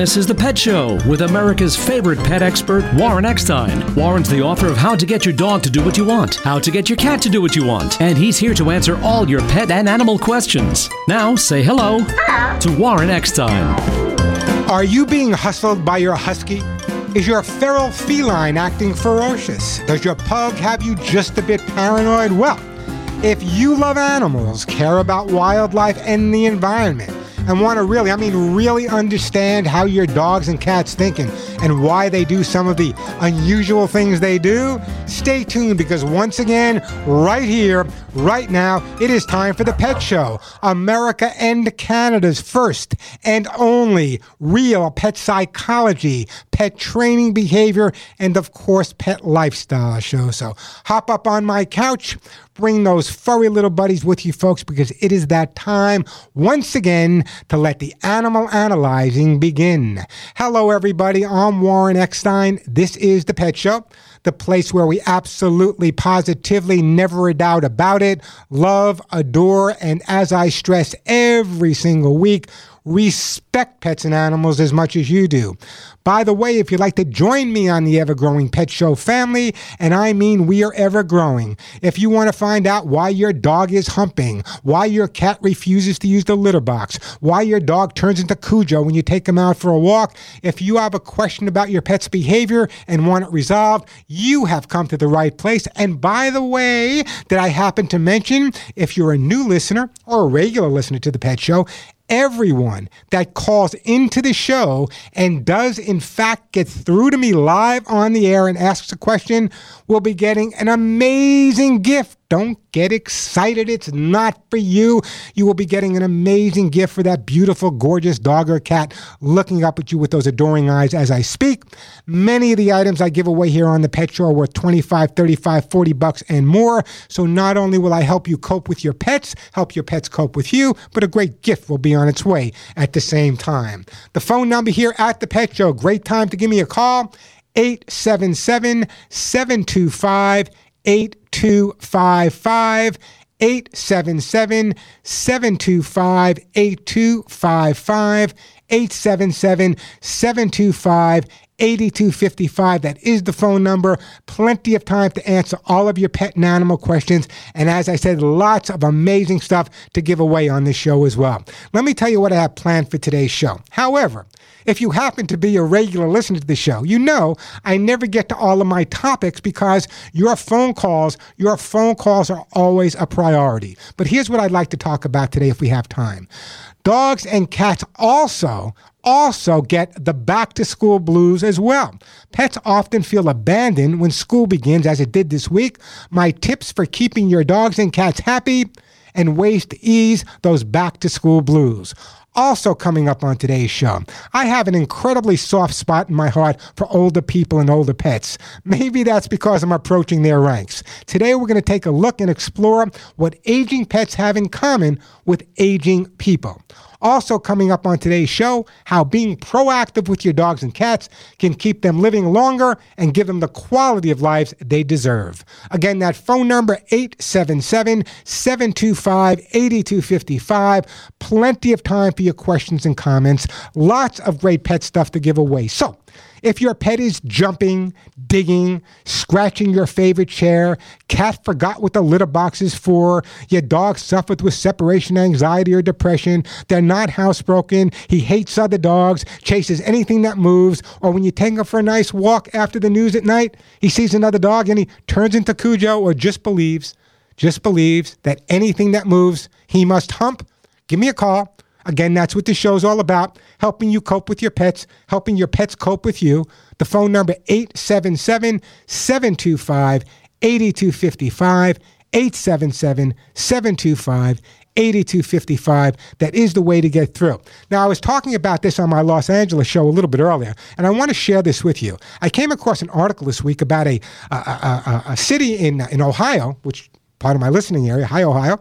This is The Pet Show with America's favorite pet expert, Warren Eckstein. Warren's the author of How to Get Your Dog to Do What You Want, How to Get Your Cat to Do What You Want, and he's here to answer all your pet and animal questions. Now, say hello to Warren Eckstein. Are you being hustled by your husky? Is your feral feline acting ferocious? Does your pug have you just a bit paranoid? Well, if you love animals, care about wildlife and the environment, and want to really, I mean, really understand how your dogs and cats thinking and why they do some of the unusual things they do, stay tuned because once again, right here, right now, it is time for the Pet Show, America and Canada's first and only real pet psychology, pet training behavior, and of course, pet lifestyle show. So hop up on my couch, bring those furry little buddies with you, folks, because it is that time once again to let the animal analyzing begin. Hello, everybody. I'm Warren Eckstein. This is the Pet Show the place where we absolutely, positively, never a doubt about it, love, adore, and as I stress every single week, respect pets and animals as much as you do. By the way, if you'd like to join me on the Ever Growing Pet Show family, and I mean we are ever growing, if you want to find out why your dog is humping, why your cat refuses to use the litter box, why your dog turns into Cujo when you take him out for a walk, if you have a question about your pet's behavior and want it resolved, you have come to the right place. And by the way, did I happen to mention if you're a new listener or a regular listener to the Pet Show, everyone that calls into the show and does in fact get through to me live on the air and asks a question will be getting an amazing gift don't get excited. It's not for you. You will be getting an amazing gift for that beautiful, gorgeous dog or cat looking up at you with those adoring eyes as I speak. Many of the items I give away here on the Pet Show are worth 25, 35, 40 bucks and more. So not only will I help you cope with your pets, help your pets cope with you, but a great gift will be on its way at the same time. The phone number here at the Pet Show, great time to give me a call. 877 725 8255 877 725 8255 877 725 8255. That is the phone number. Plenty of time to answer all of your pet and animal questions. And as I said, lots of amazing stuff to give away on this show as well. Let me tell you what I have planned for today's show. However, if you happen to be a regular listener to the show, you know I never get to all of my topics because your phone calls, your phone calls are always a priority. But here's what I'd like to talk about today if we have time. Dogs and cats also also get the back to school blues as well. Pets often feel abandoned when school begins, as it did this week. My tips for keeping your dogs and cats happy and ways to ease those back to school blues. Also, coming up on today's show, I have an incredibly soft spot in my heart for older people and older pets. Maybe that's because I'm approaching their ranks. Today, we're going to take a look and explore what aging pets have in common with aging people. Also, coming up on today's show, how being proactive with your dogs and cats can keep them living longer and give them the quality of lives they deserve. Again, that phone number 877 725 8255. Plenty of time for your questions and comments. Lots of great pet stuff to give away. So, if your pet is jumping, digging, scratching your favorite chair, cat forgot what the litter box is for, your dog suffered with separation anxiety or depression, they're not housebroken, he hates other dogs, chases anything that moves, or when you take him for a nice walk after the news at night, he sees another dog and he turns into Cujo or just believes, just believes that anything that moves, he must hump, give me a call. Again, that's what the show's all about helping you cope with your pets, helping your pets cope with you. The phone number 877 725 8255 877 725 8255. That is the way to get through. Now, I was talking about this on my Los Angeles show a little bit earlier, and I want to share this with you. I came across an article this week about a, a, a, a city in, in Ohio, which part of my listening area, Hi Ohio,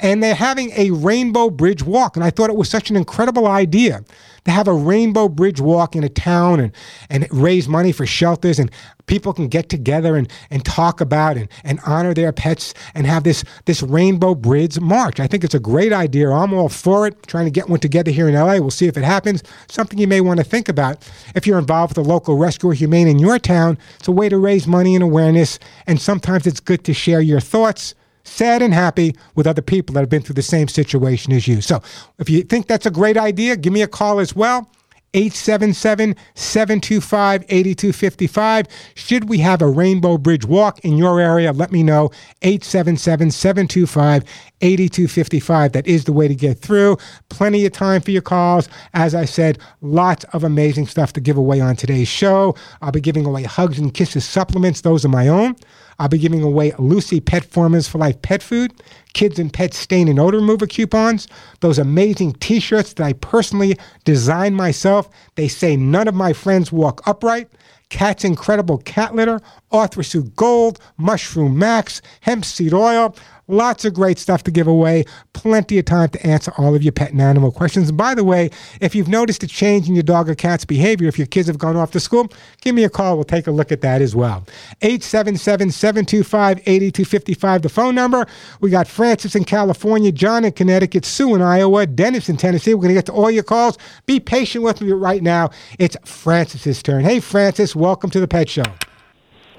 and they're having a Rainbow Bridge Walk. And I thought it was such an incredible idea to have a Rainbow Bridge Walk in a town and, and raise money for shelters. And people can get together and, and talk about and, and honor their pets and have this, this Rainbow Bridge March. I think it's a great idea. I'm all for it. Trying to get one together here in LA. We'll see if it happens. Something you may want to think about. If you're involved with a local rescue or humane in your town, it's a way to raise money and awareness. And sometimes it's good to share your thoughts sad and happy with other people that have been through the same situation as you. So if you think that's a great idea, give me a call as well. 877 725 8255. Should we have a Rainbow Bridge walk in your area? Let me know. 877 725 8255. That is the way to get through. Plenty of time for your calls. As I said, lots of amazing stuff to give away on today's show. I'll be giving away Hugs and Kisses supplements, those are my own. I'll be giving away Lucy Pet Formulas for Life pet food, kids and pet stain and odor remover coupons, those amazing t shirts that I personally designed myself. They say none of my friends walk upright. Cat's Incredible Cat Litter, ArthriSoothe Gold, Mushroom Max, Hemp Seed Oil, Lots of great stuff to give away. Plenty of time to answer all of your pet and animal questions. And by the way, if you've noticed a change in your dog or cat's behavior, if your kids have gone off to school, give me a call. We'll take a look at that as well. 877 725 8255, the phone number. We got Francis in California, John in Connecticut, Sue in Iowa, Dennis in Tennessee. We're going to get to all your calls. Be patient with me right now. It's Francis's turn. Hey, Francis, welcome to the Pet Show.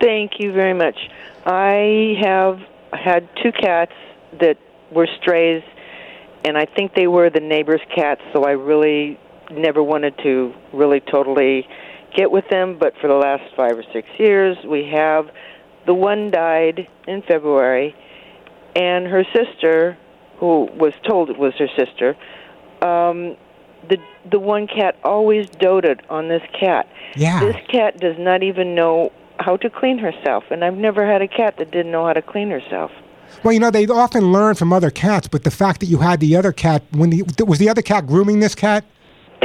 Thank you very much. I have had two cats that were strays, and I think they were the neighbor's cats, so I really never wanted to really totally get with them. But for the last five or six years, we have. The one died in February, and her sister, who was told it was her sister, um, the the one cat always doted on this cat. Yeah. This cat does not even know how to clean herself, and I've never had a cat that didn't know how to clean herself. Well, you know, they often learn from other cats, but the fact that you had the other cat, when the, was the other cat grooming this cat?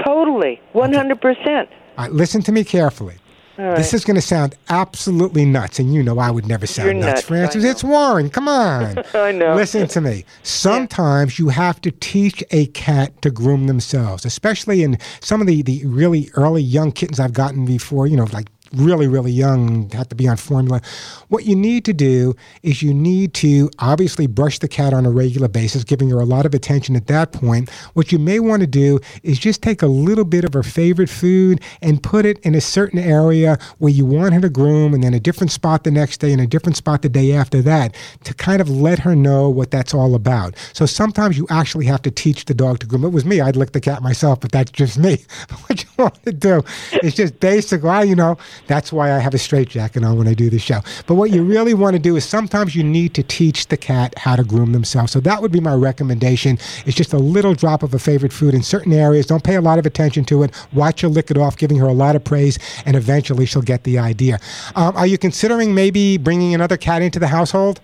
Totally, 100%. All right, listen to me carefully. Right. This is going to sound absolutely nuts, and you know I would never sound nuts, nuts, Francis. It's Warren. Come on. I know. Listen to me. Sometimes you have to teach a cat to groom themselves, especially in some of the, the really early young kittens I've gotten before, you know, like really, really young, have to be on formula. What you need to do is you need to obviously brush the cat on a regular basis, giving her a lot of attention at that point. What you may want to do is just take a little bit of her favorite food and put it in a certain area where you want her to groom, and then a different spot the next day and a different spot the day after that to kind of let her know what that's all about. So sometimes you actually have to teach the dog to groom. It was me, I'd lick the cat myself, but that's just me. what you want to do is just basic, well, you know, that's why I have a straitjacket on when I do the show. But what you really want to do is sometimes you need to teach the cat how to groom themselves. So that would be my recommendation. It's just a little drop of a favorite food in certain areas. Don't pay a lot of attention to it. Watch her lick it off, giving her a lot of praise, and eventually she'll get the idea. Um, are you considering maybe bringing another cat into the household?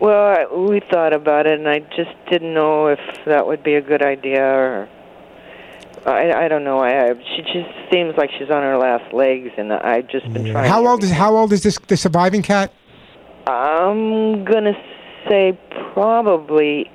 Well, we thought about it, and I just didn't know if that would be a good idea or. I, I don't know. I, I she just seems like she's on her last legs, and I've just been trying. How old is how old is this the surviving cat? I'm gonna say probably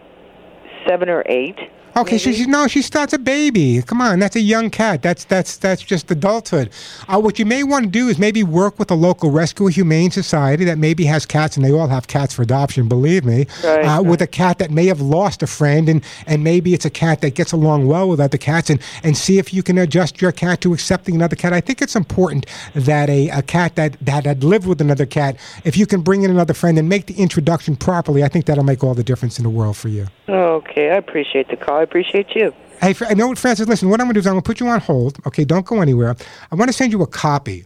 seven or eight. Okay, so Maybe. she's no, she starts a baby. Come on, that's a young cat. That's that's that's just adulthood. Uh, what you may want to do is maybe work with a local rescue humane society that maybe has cats, and they all have cats for adoption. Believe me, Right, uh, right. with a cat that may have lost a friend, and and maybe it's a cat that gets along well with other cats, and and see if you can adjust your cat to accepting another cat. I think it's important that a, a cat that that had lived with another cat, if you can bring in another friend and make the introduction properly, I think that'll make all the difference in the world for you. Okay, I appreciate the call. I appreciate you. Hey, I know, Francis. Listen, what I'm going to do is I'm going to put you on hold. Okay, don't go anywhere. I want to send you a copy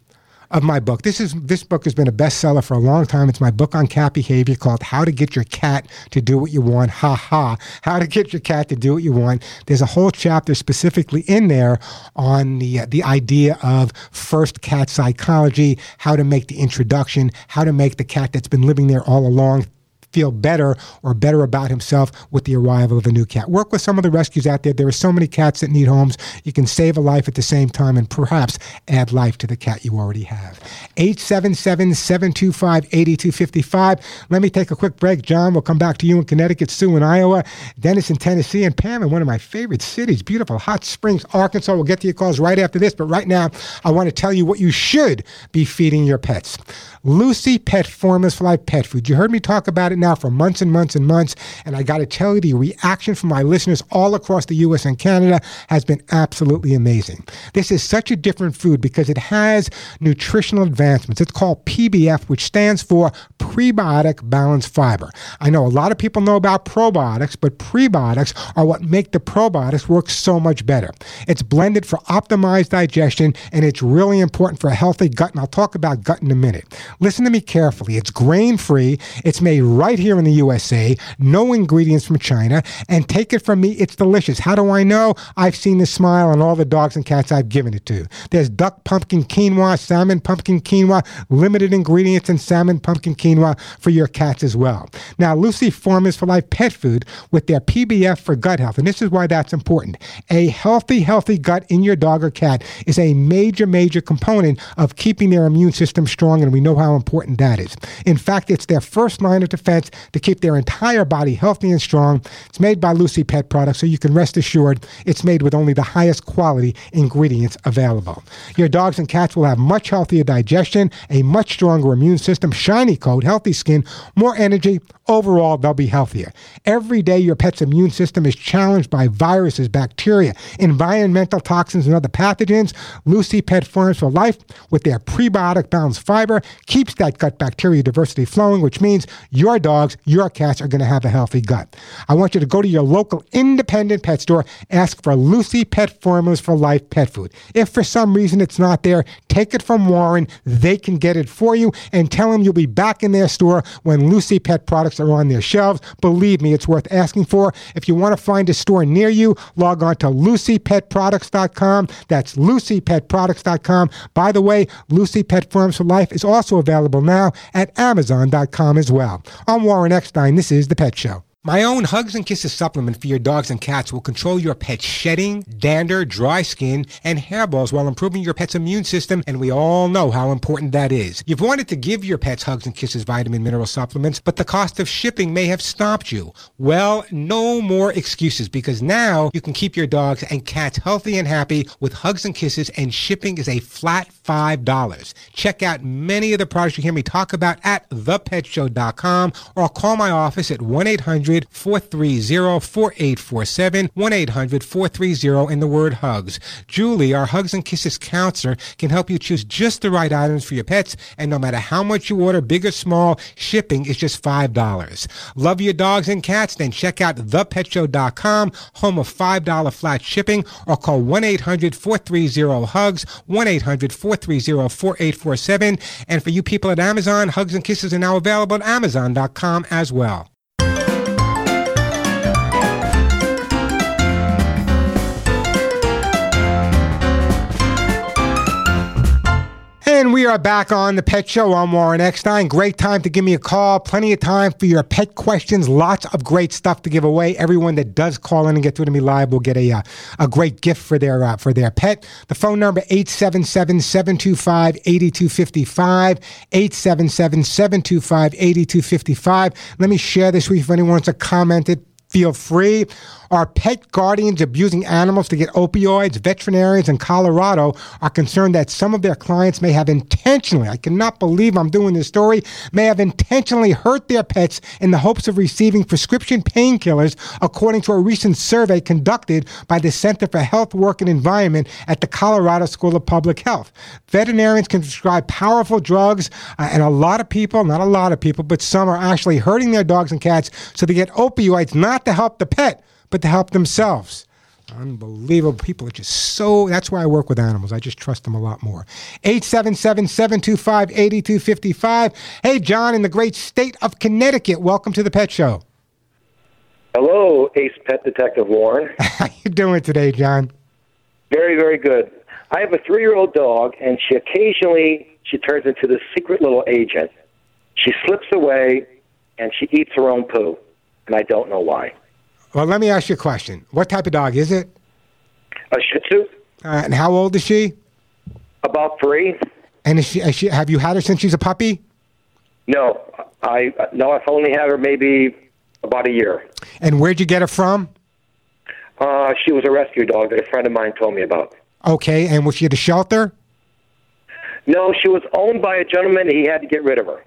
of my book. This is this book has been a bestseller for a long time. It's my book on cat behavior called "How to Get Your Cat to Do What You Want." Ha ha! How to get your cat to do what you want. There's a whole chapter specifically in there on the uh, the idea of first cat psychology, how to make the introduction, how to make the cat that's been living there all along feel better or better about himself with the arrival of a new cat. Work with some of the rescues out there. There are so many cats that need homes. You can save a life at the same time and perhaps add life to the cat you already have. 877 725 8255. Let me take a quick break. John, we'll come back to you in Connecticut, Sue in Iowa, Dennis in Tennessee, and Pam in one of my favorite cities, beautiful Hot Springs, Arkansas. We'll get to your calls right after this. But right now, I want to tell you what you should be feeding your pets. Lucy Pet Formulas for Life Pet Food. You heard me talk about it now for months and months and months, and I got to tell you, the reaction from my listeners all across the U.S. and Canada has been absolutely amazing. This is such a different food because it has nutritional advancements. It's called PBF, which stands for Prebiotic Balanced Fiber. I know a lot of people know about probiotics, but prebiotics are what make the probiotics work so much better. It's blended for optimized digestion, and it's really important for a healthy gut, and I'll talk about gut in a minute. Listen to me carefully. It's grain free. It's made right here in the USA. No ingredients from China. And take it from me, it's delicious. How do I know? I've seen the smile on all the dogs and cats I've given it to. There's duck pumpkin quinoa, salmon pumpkin quinoa, limited ingredients in salmon pumpkin quinoa for your cats as well. Now, Lucy Formulas for Life pet food with their PBF for gut health. And this is why that's important. A healthy, healthy gut in your dog or cat is a major, major component of keeping their immune system strong. And we know how important that is. In fact, it's their first line of defense to keep their entire body healthy and strong. It's made by Lucy Pet Products, so you can rest assured it's made with only the highest quality ingredients available. Your dogs and cats will have much healthier digestion, a much stronger immune system, shiny coat, healthy skin, more energy. Overall, they'll be healthier. Every day, your pet's immune system is challenged by viruses, bacteria, environmental toxins, and other pathogens. Lucy Pet Formulas for Life, with their prebiotic balanced fiber, keeps that gut bacteria diversity flowing, which means your dogs, your cats are going to have a healthy gut. I want you to go to your local independent pet store, ask for Lucy Pet Formulas for Life pet food. If for some reason it's not there, take it from Warren. They can get it for you and tell them you'll be back in their store when Lucy Pet products are on their shelves. Believe me, it's worth asking for. If you want to find a store near you, log on to lucypetproducts.com. That's lucypetproducts.com. By the way, Lucy Pet Formulas for Life is also available now at amazon.com as well. I'm Warren Eckstein. This is The Pet Show. My own Hugs and Kisses supplement for your dogs and cats will control your pet's shedding, dander, dry skin, and hairballs while improving your pet's immune system, and we all know how important that is. You've wanted to give your pets Hugs and Kisses vitamin mineral supplements, but the cost of shipping may have stopped you. Well, no more excuses because now you can keep your dogs and cats healthy and happy with Hugs and Kisses, and shipping is a flat $5. Check out many of the products you hear me talk about at thepetshow.com or call my office at 1 800 430 4847. 1 800 430 in the word hugs. Julie, our Hugs and Kisses counselor, can help you choose just the right items for your pets. And no matter how much you order, big or small, shipping is just $5. Love your dogs and cats? Then check out thepetshow.com, home of $5 flat shipping, or call 1 800 430 HUGS, 1 800 430 4847. And for you people at Amazon, Hugs and Kisses are now available at Amazon.com as well. We are back on the Pet Show. I'm Warren Eckstein. Great time to give me a call. Plenty of time for your pet questions. Lots of great stuff to give away. Everyone that does call in and get through to me live will get a uh, a great gift for their uh, for their pet. The phone number 877-725-8255. 877-725-8255. Let me share this with you if anyone wants to comment it. Feel free. Are pet guardians abusing animals to get opioids? Veterinarians in Colorado are concerned that some of their clients may have intentionally, I cannot believe I'm doing this story, may have intentionally hurt their pets in the hopes of receiving prescription painkillers, according to a recent survey conducted by the Center for Health, Work, and Environment at the Colorado School of Public Health. Veterinarians can prescribe powerful drugs, uh, and a lot of people, not a lot of people, but some are actually hurting their dogs and cats so they get opioids not to help the pet but to help themselves. Unbelievable. People are just so. That's why I work with animals. I just trust them a lot more. 877 725 8255. Hey, John, in the great state of Connecticut, welcome to the Pet Show. Hello, Ace Pet Detective Warren. How you doing today, John? Very, very good. I have a three-year-old dog, and she occasionally she turns into this secret little agent. She slips away and she eats her own poo, and I don't know why. Well, let me ask you a question. What type of dog is it? A Shih Tzu, Uh, and how old is she? about three. And is she, is she, have you had her since she's a puppy? No, I no, I've only had her maybe about a year. And where'd you get her from? Uh, she was a rescue dog that a friend of mine told me about. Okay, and was she at a shelter? No, she was owned by a gentleman. He had to get rid of her.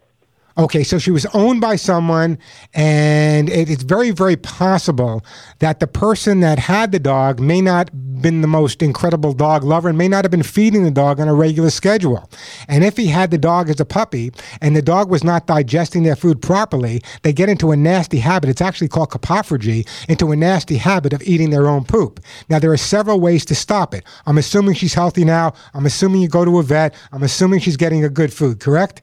Okay, so she was owned by someone, and it, it's very, very possible that the person that had the dog may not been the most incredible dog lover and may not have been feeding the dog on a regular schedule. And if he had the dog as a puppy and the dog was not digesting their food properly, they get into a nasty habit. It's actually called coprophagy, into a nasty habit of eating their own poop. Now, there are several ways to stop it. I'm assuming she's healthy now. I'm assuming you go to a vet. I'm assuming she's getting a good food, correct?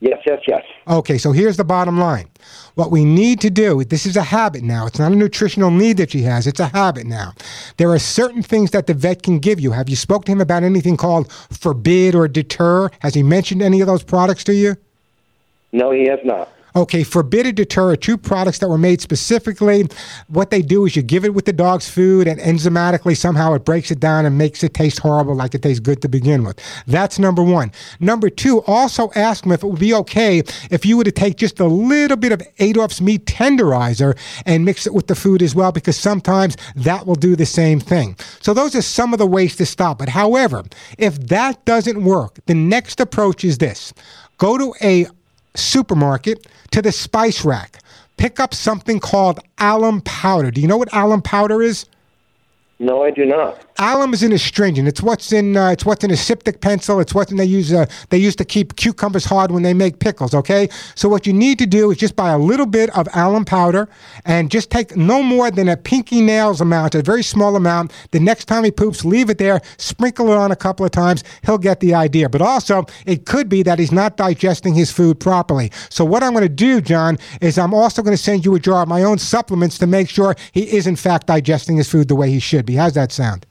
Yes, yes, yes. Okay, so here's the bottom line. What we need to do, this is a habit now. It's not a nutritional need that she has, it's a habit now. There are certain things that the vet can give you. Have you spoke to him about anything called forbid or deter? Has he mentioned any of those products to you? No, he has not. Okay, Forbid and Deter are two products that were made specifically. What they do is you give it with the dog's food, and enzymatically somehow it breaks it down and makes it taste horrible like it tastes good to begin with. That's number one. Number two, also ask them if it would be okay if you were to take just a little bit of Adolph's meat tenderizer and mix it with the food as well, because sometimes that will do the same thing. So those are some of the ways to stop it. However, if that doesn't work, the next approach is this go to a supermarket to the spice rack. Pick up something called alum powder. Do you know what alum powder is? No, I do not. Alum is an astringent. It's what's in uh, it's what's in a styptic pencil. It's what they use uh, they use to keep cucumbers hard when they make pickles. Okay, so what you need to do is just buy a little bit of alum powder and just take no more than a pinky nails amount, a very small amount. The next time he poops, leave it there, sprinkle it on a couple of times. He'll get the idea. But also, it could be that he's not digesting his food properly. So what I'm going to do, John, is I'm also going to send you a jar of my own supplements to make sure he is in fact digesting his food the way he should be. How's that sound?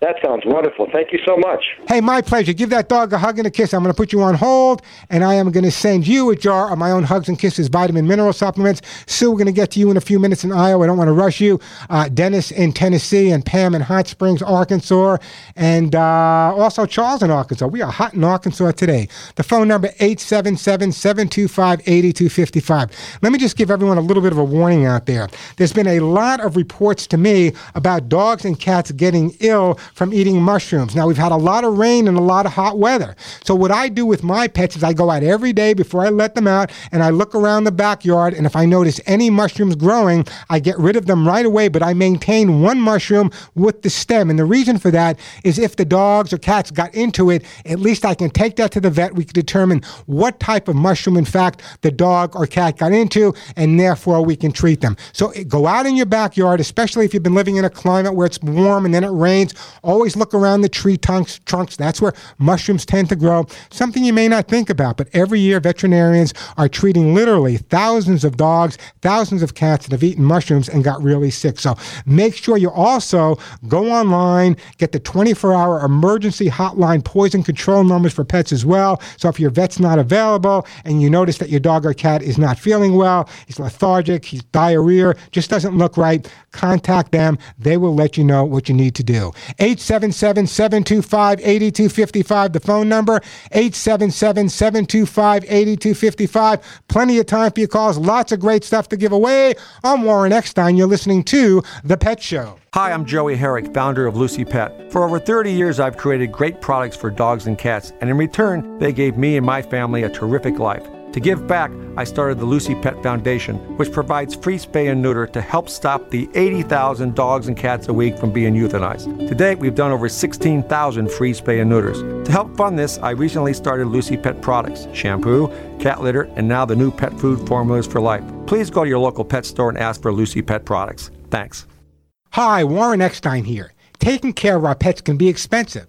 That sounds wonderful. Thank you so much. Hey, my pleasure. Give that dog a hug and a kiss. I'm going to put you on hold, and I am going to send you a jar of my own Hugs and Kisses vitamin mineral supplements. Sue, we're going to get to you in a few minutes in Iowa. I don't want to rush you. Uh, Dennis in Tennessee, and Pam in Hot Springs, Arkansas, and uh, also Charles in Arkansas. We are hot in Arkansas today. The phone number 877-725-8255. Let me just give everyone a little bit of a warning out there. There's been a lot of reports to me about dogs and cats getting ill from eating mushrooms. Now, we've had a lot of rain and a lot of hot weather. So, what I do with my pets is I go out every day before I let them out and I look around the backyard. And if I notice any mushrooms growing, I get rid of them right away, but I maintain one mushroom with the stem. And the reason for that is if the dogs or cats got into it, at least I can take that to the vet. We can determine what type of mushroom, in fact, the dog or cat got into, and therefore we can treat them. So, eh, go out in your backyard, especially if you've been living in a climate where it's warm and then it rains. Always look around the tree trunks, trunks. That's where mushrooms tend to grow. Something you may not think about, but every year veterinarians are treating literally thousands of dogs, thousands of cats that have eaten mushrooms and got really sick. So make sure you also go online, get the 24 hour emergency hotline poison control numbers for pets as well. So if your vet's not available and you notice that your dog or cat is not feeling well, he's lethargic, he's diarrhea, just doesn't look right, contact them. They will let you know what you need to do. 877 725 8255, the phone number 877 725 8255. Plenty of time for your calls, lots of great stuff to give away. I'm Warren Eckstein. You're listening to The Pet Show. Hi, I'm Joey Herrick, founder of Lucy Pet. For over 30 years, I've created great products for dogs and cats, and in return, they gave me and my family a terrific life. To give back, I started the Lucy Pet Foundation, which provides free spay and neuter to help stop the 80,000 dogs and cats a week from being euthanized. To date, we've done over 16,000 free spay and neuters. To help fund this, I recently started Lucy Pet products shampoo, cat litter, and now the new pet food formulas for life. Please go to your local pet store and ask for Lucy Pet products. Thanks. Hi, Warren Eckstein here. Taking care of our pets can be expensive.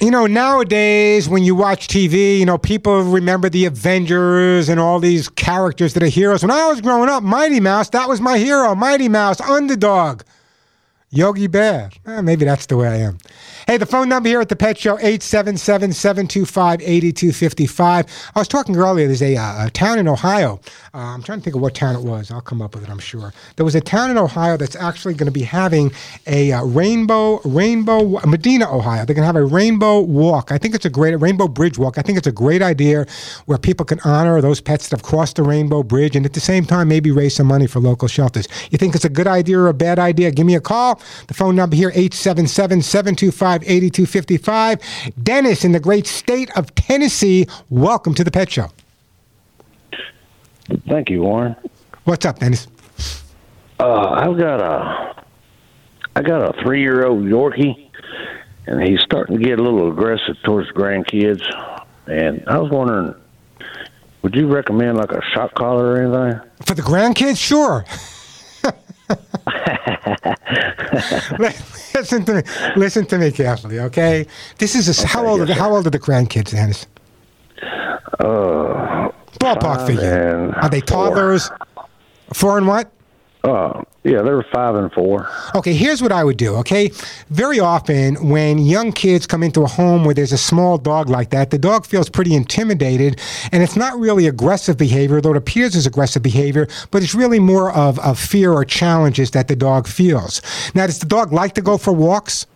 You know, nowadays when you watch TV, you know, people remember the Avengers and all these characters that are heroes. When I was growing up, Mighty Mouse, that was my hero. Mighty Mouse, underdog. Yogi Bear. Eh, maybe that's the way I am. Hey, the phone number here at the Pet Show, 877-725-8255. I was talking earlier, there's a, uh, a town in Ohio. Uh, I'm trying to think of what town it was. I'll come up with it, I'm sure. There was a town in Ohio that's actually going to be having a uh, rainbow, rainbow, Medina, Ohio. They're going to have a rainbow walk. I think it's a great, rainbow bridge walk. I think it's a great idea where people can honor those pets that have crossed the rainbow bridge and at the same time maybe raise some money for local shelters. You think it's a good idea or a bad idea? Give me a call. The phone number here, 877 725 8255. Dennis in the great state of Tennessee, welcome to the Pet Show. Thank you, Warren. What's up, Dennis? Uh, I've got a, I got a three-year-old Yorkie, and he's starting to get a little aggressive towards grandkids. And I was wondering, would you recommend like a shock collar or anything? For the grandkids, sure. listen to me. Listen to me carefully, okay? This is a, how old? Are the, how old are the grandkids, Dennis? Uh, Ballpark figure. Are they four. toddlers? Four and what? Uh, yeah, they're five and four. Okay, here's what I would do, okay? Very often, when young kids come into a home where there's a small dog like that, the dog feels pretty intimidated, and it's not really aggressive behavior, though it appears as aggressive behavior, but it's really more of, of fear or challenges that the dog feels. Now, does the dog like to go for walks?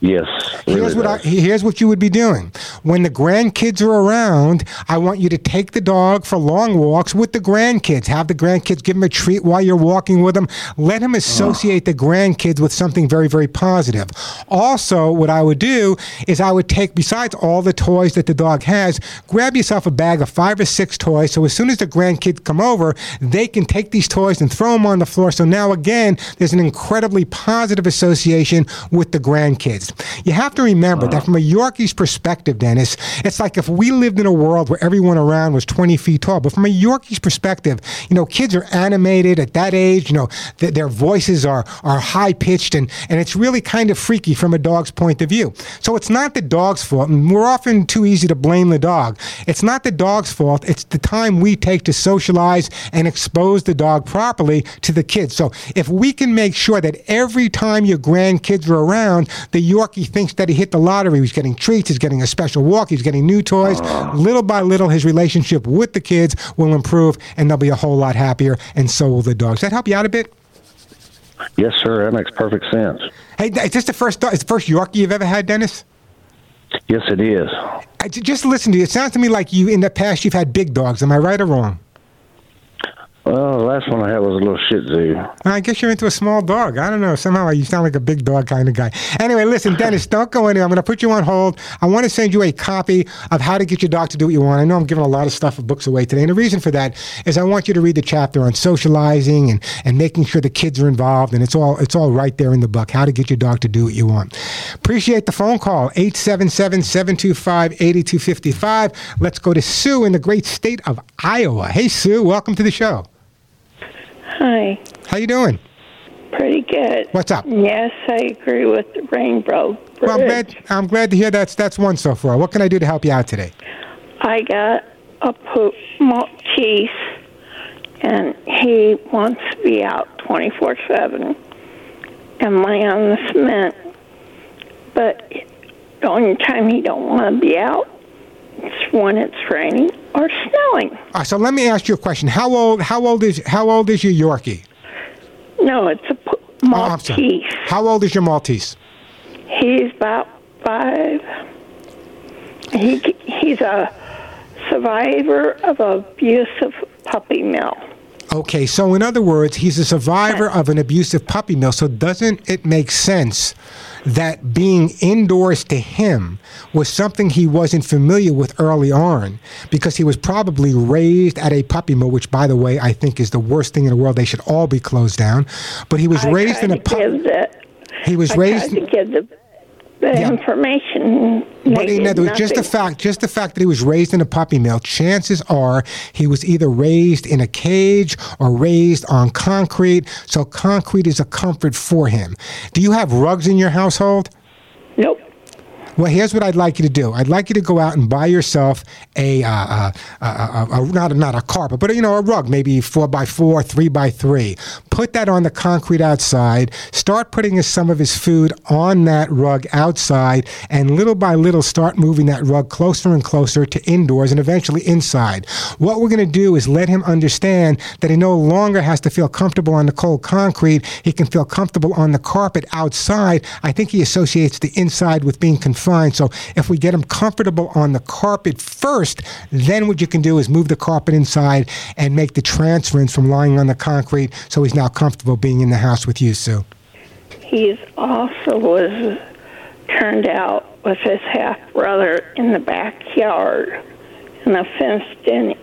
Yes. really Here's what I, here's what you would be doing. When the grandkids are around, I want you to take the dog for long walks with the grandkids. Have the grandkids give him a treat while you're walking with them. Let him associate the grandkids with something very, very positive. Also, what I would do is I would take, besides all the toys that the dog has, grab yourself a bag of five or six toys. So as soon as the grandkids come over, they can take these toys and throw them on the floor. So now again, there's an incredibly positive association with the grandkids. You have to remember that from a Yorkie's perspective, Dennis, it's like if we lived in a world where everyone around was 20 feet tall. But from a Yorkie's perspective, you know, kids are animated at that age. You know, th- their voices are are high pitched, and and it's really kind of freaky from a dog's point of view. So it's not the dog's fault, and we're often too easy to blame the dog. It's not the dog's fault. It's the time we take to socialize and expose the dog properly to the kids. So if we can make sure that every time your grandkids are around, the Yorkie thinks that he hit the lottery. He's getting treats. He's getting a special walk. He's getting new toys. Ah. Little by little, his relationship with the kids will improve, and they'll be a whole lot happier, and so will the dogs. Does that help you out a bit? Yes, sir. That makes perfect sense. Hey, is this the first dog, is the first Yorkie you've ever had, Dennis? Yes, it is. I, just listen to you. It sounds to me like you, in the past, you've had big dogs. Am I right or wrong? Well, the last one I had was a little Shih Tzu. I guess you're into a small dog. I don't know. Somehow you sound like a big dog kind of guy. Anyway, listen, Dennis, don't go anywhere. I'm going to put you on hold. I want to send you a copy of How to Get Your Dog to Do What You Want. I know I'm giving a lot of stuff of books away today. And the reason for that is I want you to read the chapter on socializing and, and making sure the kids are involved. And it's all it's all right there in the book. How to Get Your Dog to Do What You Want. Appreciate the phone call. 877-725-8255. Let's go to Sue in the great state of Iowa. Hey, Sue. Welcome to the show. Hi, How you doing? pretty good. What's up? Yes, I agree with the rainbow bridge. Well, I'm glad, I'm glad to hear that's that's one so far. What can I do to help you out today? I got a poop Maltese, and he wants to be out 24 7 and lay on the cement. But the only time he don't want to be out when it's raining or snowing. Uh, so let me ask you a question. How old how old is how old is your Yorkie? No, it's a Oh, Maltese. How old is your Maltese? He's about five. He he's a survivor of an abusive puppy mill. Okay, so in other words, he's a survivor of an abusive puppy mill. So doesn't it make sense that being indoors to him was something he wasn't familiar with early on because he was probably raised at a puppy mill, which, by the way, I think is the worst thing in the world. They should all be closed down. But he was I raised in a puppy. He was I raised. Tried to give the, the Yeah. information. But in other words, just the fact, just the fact that he was raised in a puppy mill, chances are he was either raised in a cage or raised on concrete. So concrete is a comfort for him. Do you have rugs in your household? Nope. Well, here's what I'd like you to do. I'd like you to go out and buy yourself a, uh, uh, uh, uh, not not a carpet, but you know a rug, maybe four by four, three by three. Put that on the concrete outside. Start putting some of his food on that rug outside, and little by little start moving that rug closer and closer to indoors, and eventually inside. What we're going to do is let him understand that he no longer has to feel comfortable on the cold concrete. He can feel comfortable on the carpet outside. I think he associates the inside with being confined. So if we get him comfortable on the carpet first, then what you can do is move the carpet inside and make the transference from lying on the concrete so he's now comfortable being in the house with you, Sue. He's also was turned out with his half brother in the backyard in a fenced in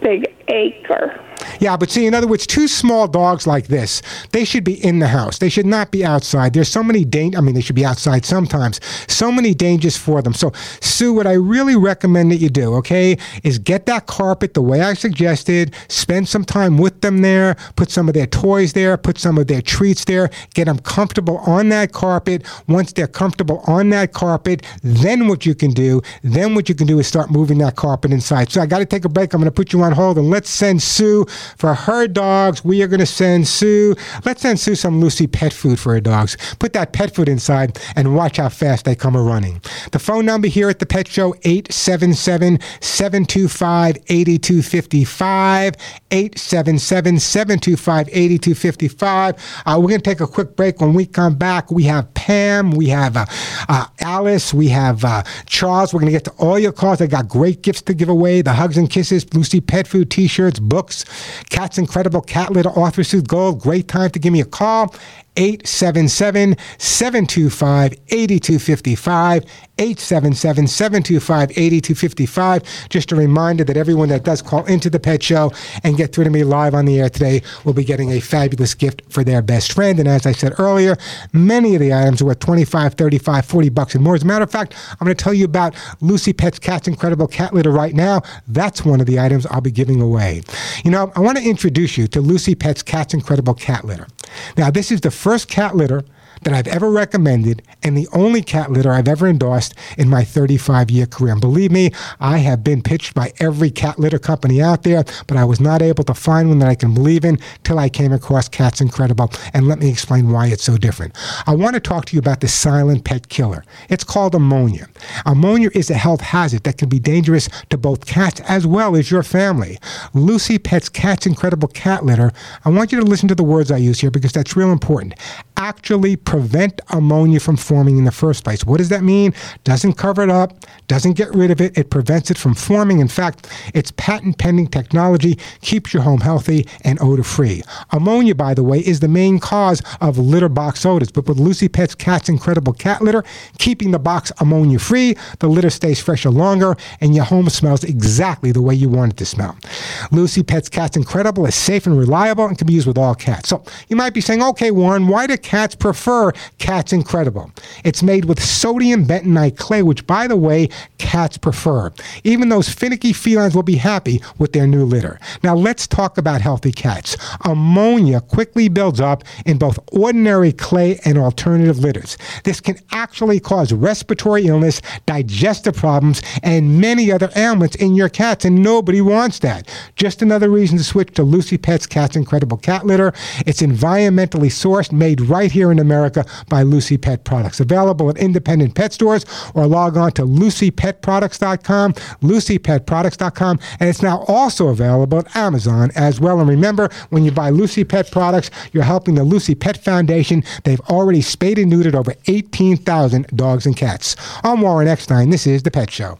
big acre. Yeah, but see, in other words, two small dogs like this, they should be in the house. They should not be outside. There's so many dang I mean, they should be outside sometimes. So many dangers for them. So, Sue, what I really recommend that you do, okay, is get that carpet the way I suggested. Spend some time with them there. Put some of their toys there. Put some of their treats there. Get them comfortable on that carpet. Once they're comfortable on that carpet, then what you can do, then what you can do is start moving that carpet inside. So I got to take a break. I'm going to put you on hold and let's send Sue for her dogs. We are going to send Sue. Let's send Sue some Lucy pet food for her dogs. Put that pet food inside and watch how fast they come a running. The phone number here at the Pet Show 877 725 8255. 877 725 8255. Uh, We're going to take a quick break. When we come back, we have Pam, we have uh, uh, Alice, we have uh, Charles. We're going to get to all your calls. I got great gifts to give away the Hugs and Kisses, Lucy Pet Food t shirts, books, Cat's Incredible Cat Litter, Suit Gold. Great time to give me a call. 877 725 8255. 877 725 8255. Just a reminder that everyone that does call into the pet show and get through to me live on the air today will be getting a fabulous gift for their best friend. And as I said earlier, many of the items are worth 25, 35, 40 bucks and more. As a matter of fact, I'm going to tell you about Lucy Pet's Cat's Incredible Cat Litter right now. That's one of the items I'll be giving away. You know, I want to introduce you to Lucy Pet's Cat's Incredible Cat Litter. Now, this is the first cat litter that I've ever recommended and the only cat litter I've ever endorsed in my 35 year career. And believe me, I have been pitched by every cat litter company out there, but I was not able to find one that I can believe in till I came across Cat's Incredible. And let me explain why it's so different. I want to talk to you about the silent pet killer. It's called ammonia. Ammonia is a health hazard that can be dangerous to both cats as well as your family. Lucy Pet's Cat's Incredible Cat Litter, I want you to listen to the words I use here because that's real important. Actually prevent ammonia from forming in the first place. What does that mean? Doesn't cover it up, doesn't get rid of it, it prevents it from forming. In fact, its patent pending technology keeps your home healthy and odor free. Ammonia, by the way, is the main cause of litter box odors, but with Lucy Pet's Cat's Incredible Cat Litter, keeping the box ammonia free, the litter stays fresher longer, and your home smells exactly the way you want it to smell. Lucy Pet's Cat's Incredible is safe and reliable and can be used with all cats. So you might be saying, okay, Warren, why do cats prefer Cat's Incredible? It's made with sodium bentonite clay, which, by the way, cats prefer. Even those finicky felines will be happy with their new litter. Now, let's talk about healthy cats. Ammonia quickly builds up in both ordinary clay and alternative litters. This can actually cause respiratory illness, digestive problems, and many other ailments in your cats, and nobody wants that. Just another reason to switch to Lucy Pet's Cat's Incredible Cat Litter. It's environmentally sourced, made right here in America by Lucy Pet Products. Available at independent pet stores or log on to lucypetproducts.com, lucypetproducts.com, and it's now also available at Amazon as well. And remember, when you buy Lucy Pet products, you're helping the Lucy Pet Foundation. They've already spayed and neutered over 18,000 dogs and cats. I'm Warren Eckstein. This is The Pet Show.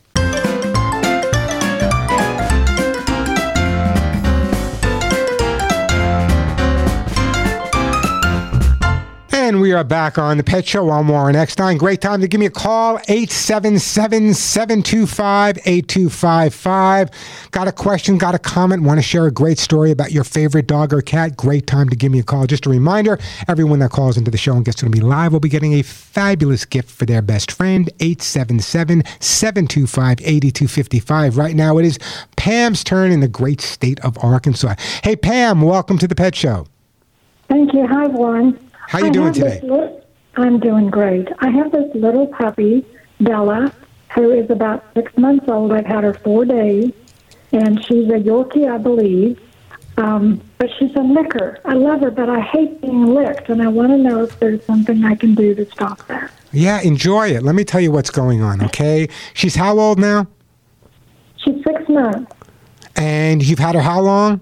And we are back on the Pet Show. I'm Warren Eckstein. Great time to give me a call, 877 725 8255. Got a question, got a comment, want to share a great story about your favorite dog or cat? Great time to give me a call. Just a reminder everyone that calls into the show and gets to be live will be getting a fabulous gift for their best friend, 877 725 8255. Right now it is Pam's turn in the great state of Arkansas. Hey, Pam, welcome to the Pet Show. Thank you. Hi, Warren. How you I doing today? li- I'm doing great. I have this little puppy, Bella, who is about six months old. I've had her four days, and she's a Yorkie, I believe. Um, but she's a licker. I love her, but I hate being licked, and I want to know if there's something I can do to stop that. Yeah, enjoy it. Let me tell you what's going on, okay? She's how old now? She's six months, And you've had her how long?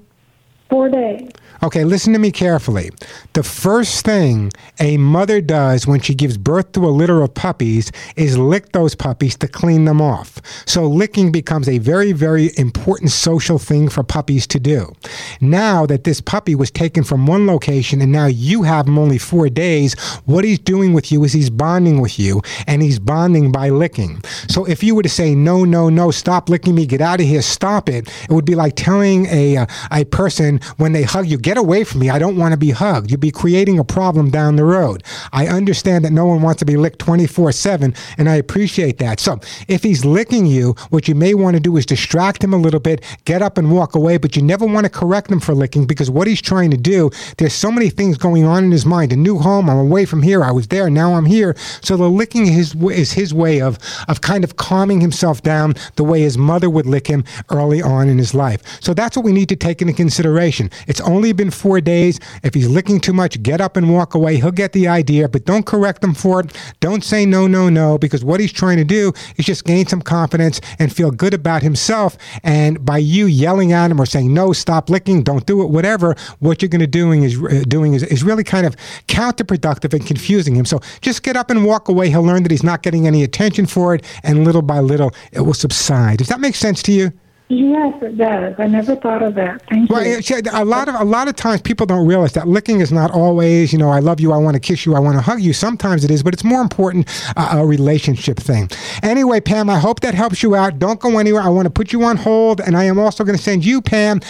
four days. Okay, listen to me carefully. The first thing a mother does when she gives birth to a litter of puppies is lick those puppies to clean them off. So, licking becomes a very, very important social thing for puppies to do. Now that this puppy was taken from one location and now you have him only four days, what he's doing with you is he's bonding with you and he's bonding by licking. So, if you were to say, no, no, no, stop licking me, get out of here, stop it, it would be like telling a, uh, a person when they hug you, get away from me. I don't want to be hugged. You'd be creating a problem down the road. I understand that no one wants to be licked 24 7, and I appreciate that. So if he's licking you, what you may want to do is distract him a little bit, get up and walk away, but you never want to correct him for licking because what he's trying to do, there's so many things going on in his mind. A new home, I'm away from here, I was there, now I'm here. So the licking is, is his way of, of kind of calming himself down the way his mother would lick him early on in his life. So that's what we need to take into consideration. It's only been four days. If he's licking too much, get up and walk away. He'll get the idea, but don't correct him for it. Don't say no, no, no, because what he's trying to do is just gain some confidence and feel good about himself. And by you yelling at him or saying no, stop licking, don't do it, whatever, what you're going to doing is uh, doing is, is really kind of counterproductive and confusing him. So just get up and walk away. He'll learn that he's not getting any attention for it, and little by little, it will subside. Does that make sense to you? Yes, it does. I never thought of that. Thank Well, you. it's- a lot of a lot of times people don't realize that licking is not always, you know, I love you, I want to kiss you, I want to hug you. Sometimes it is, but it's more important uh, a relationship thing. Anyway, Pam, I hope that helps you out. Don't go anywhere. I want to put you on hold, and I am also going to send you, Pam,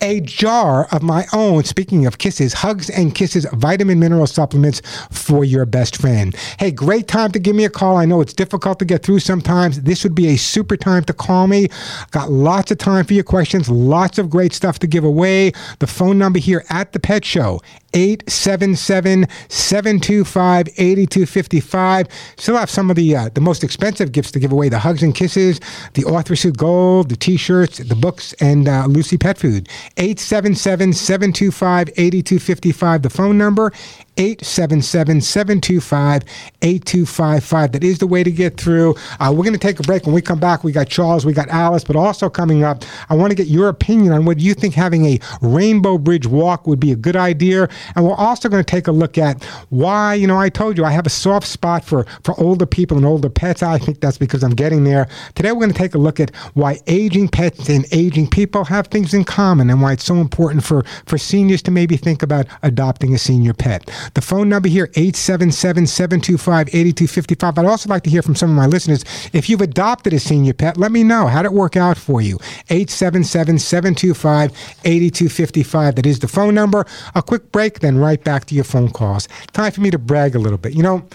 a jar of my own. Speaking of kisses, hugs and kisses, vitamin mineral supplements for your best friend. Hey, great time to give me a call. I know it's difficult to get through sometimes. This would be a super time to call me. Got lots of time for your questions, lots of great stuff to give away. The phone number here at the Pet Show, 877 725 8255. Still have some of the uh, the most expensive gifts to give away the hugs and kisses, the ArthriSoothe Gold, the t shirts, the books, and uh, Lucy Pet Food. 877 725 8255. The phone number. 877 725 8255. That is the way to get through. Uh, we're going to take a break. When we come back, we got Charles, we got Alice, but also coming up, I want to get your opinion on whether you think having a Rainbow Bridge walk would be a good idea. And we're also going to take a look at why, you know, I told you I have a soft spot for, for older people and older pets. I think that's because I'm getting there. Today, we're going to take a look at why aging pets and aging people have things in common and why it's so important for, for seniors to maybe think about adopting a senior pet. The phone number here, 877 725 8255. I'd also like to hear from some of my listeners. If you've adopted a senior pet, let me know. How'd it work out for you? 877 725 8255. That is the phone number. A quick break, then right back to your phone calls. Time for me to brag a little bit. You know,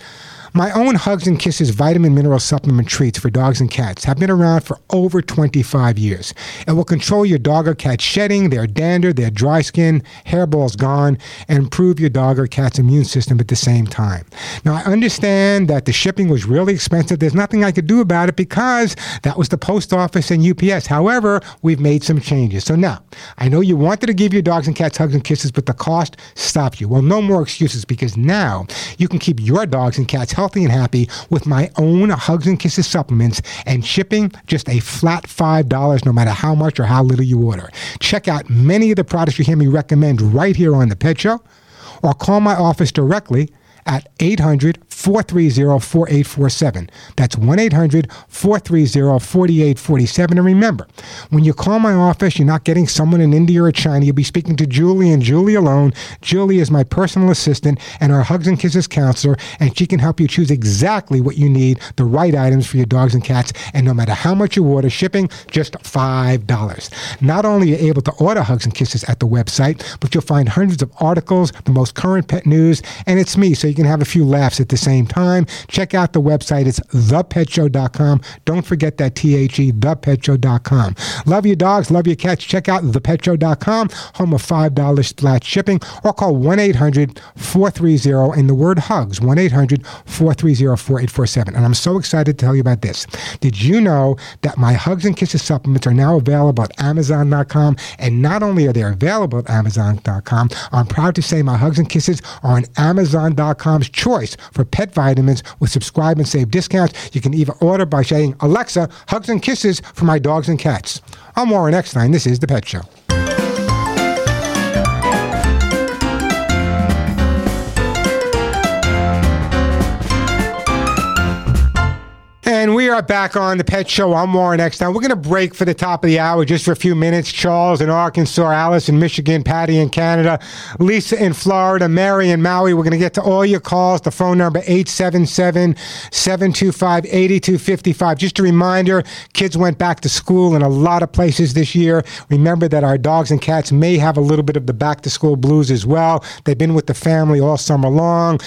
my own Hugs and Kisses vitamin mineral supplement treats for dogs and cats have been around for over 25 years. It will control your dog or cat shedding, their dander, their dry skin, hairballs gone, and improve your dog or cat's immune system at the same time. Now, I understand that the shipping was really expensive. There's nothing I could do about it because that was the post office and UPS. However, we've made some changes. So now, I know you wanted to give your dogs and cats hugs and kisses, but the cost stopped you. Well, no more excuses because now you can keep your dogs and cats healthy and happy with my own Hugs and Kisses supplements and shipping just a flat $5 no matter how much or how little you order. Check out many of the products you hear me recommend right here on The Pet Show or call my office directly at 800 430 4847. That's 1 800 430 4847. And remember, when you call my office, you're not getting someone in India or China. You'll be speaking to Julie and Julie alone. Julie is my personal assistant and our Hugs and Kisses counselor, and she can help you choose exactly what you need, the right items for your dogs and cats. And no matter how much you order, shipping just $5. Not only are you able to order Hugs and Kisses at the website, but you'll find hundreds of articles, the most current pet news, and it's me, so you can have a few laughs at the same time. Check out the website. It's thepetshow.com. Don't forget that T-H-E, thepetshow.com. Love your dogs, love your cats. Check out thepetshow.com, home of $5 flat shipping, or call 1-800-430 in the word hugs, 1-800-430-4847. And I'm so excited to tell you about this. Did you know that my Hugs and Kisses supplements are now available at Amazon.com? And not only are they available at Amazon.com, I'm proud to say my Hugs and Kisses are on Amazon.com's choice for pet vitamins with subscribe and save discounts. You can even order by saying, Alexa, Hugs and Kisses for my dogs and cats. I'm Warren Eckstein. This is The Pet Show. We are back on the Pet Show. I'm Warren Eckstein. We're going to break for the top of the hour just for a few minutes. Charles in Arkansas, Alice in Michigan, Patty in Canada, Lisa in Florida, Mary in Maui. We're going to get to all your calls. The phone number 877-725-8255. Just a reminder, kids went back to school in a lot of places this year. Remember that our dogs and cats may have a little bit of the back to school blues as well. They've been with the family all summer long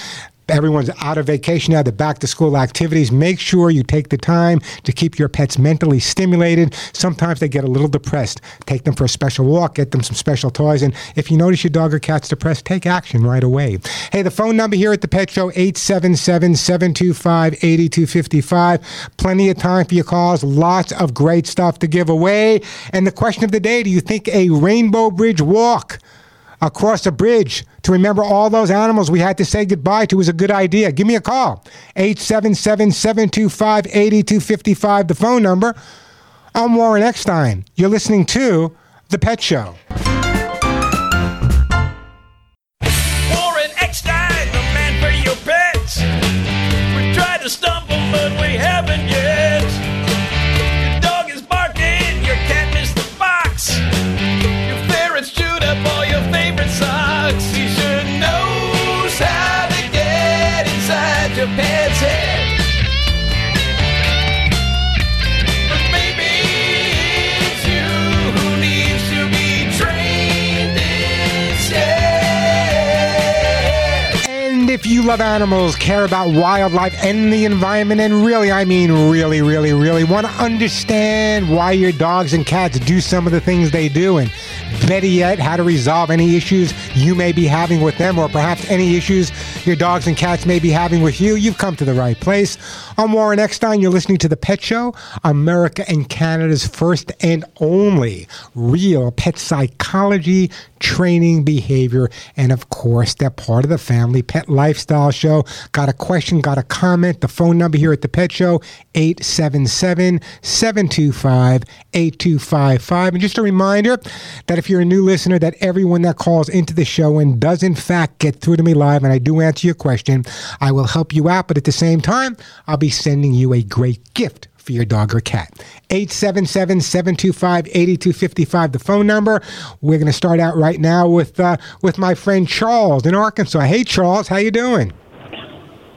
everyone's out of vacation now, the back to school activities. Make sure you take the time to keep your pets mentally stimulated. Sometimes they get a little depressed. Take them for a special walk, get them some special toys. And if you notice your dog or cat's depressed, take action right away. Hey, the phone number here at the Pet Show, 877 725 8255. Plenty of time for your calls. Lots of great stuff to give away. And the question of the day do you think a Rainbow Bridge walk? Across the bridge to remember all those animals we had to say goodbye to was a good idea. Give me a call. 877-725-8255, the phone number. I'm Warren Eckstein. You're listening to The Pet Show. Love animals, care about wildlife and the environment, and really, I mean, really, really, really want to understand why your dogs and cats do some of the things they do, and better yet, how to resolve any issues you may be having with them, or perhaps any issues your dogs and cats may be having with you, you've come to the right place. I'm Warren Eckstein. You're listening to The Pet Show, America and Canada's first and only real pet psychology, training, behavior, and of course, they're part of the family pet lifestyle show. Got a question, got a comment? The phone number here at The Pet Show, 877 725 8255. And just a reminder that if you're a new listener, that everyone that calls into the show and does in fact get through to me live, and I do answer your question, I will help you out. But at the same time, I'll be sending you a great gift for your dog or cat. 877 725 8255, the phone number. We're going to start out right now with uh, with my friend Charles in Arkansas. Hey, Charles, how you doing?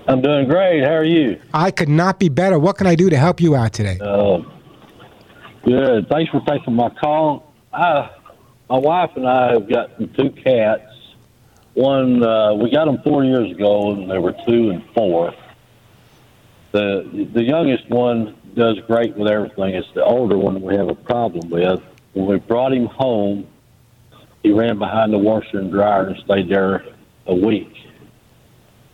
I'm doing great. How are you? I could not be better. What can I do to help you out today? Uh, good. Thanks for taking my call. I, my wife and I have gotten two cats. One, uh, we got them four years ago, and they were two and four. The the youngest one does great with everything. It's the older one we have a problem with. When we brought him home, he ran behind the washer and dryer and stayed there a week.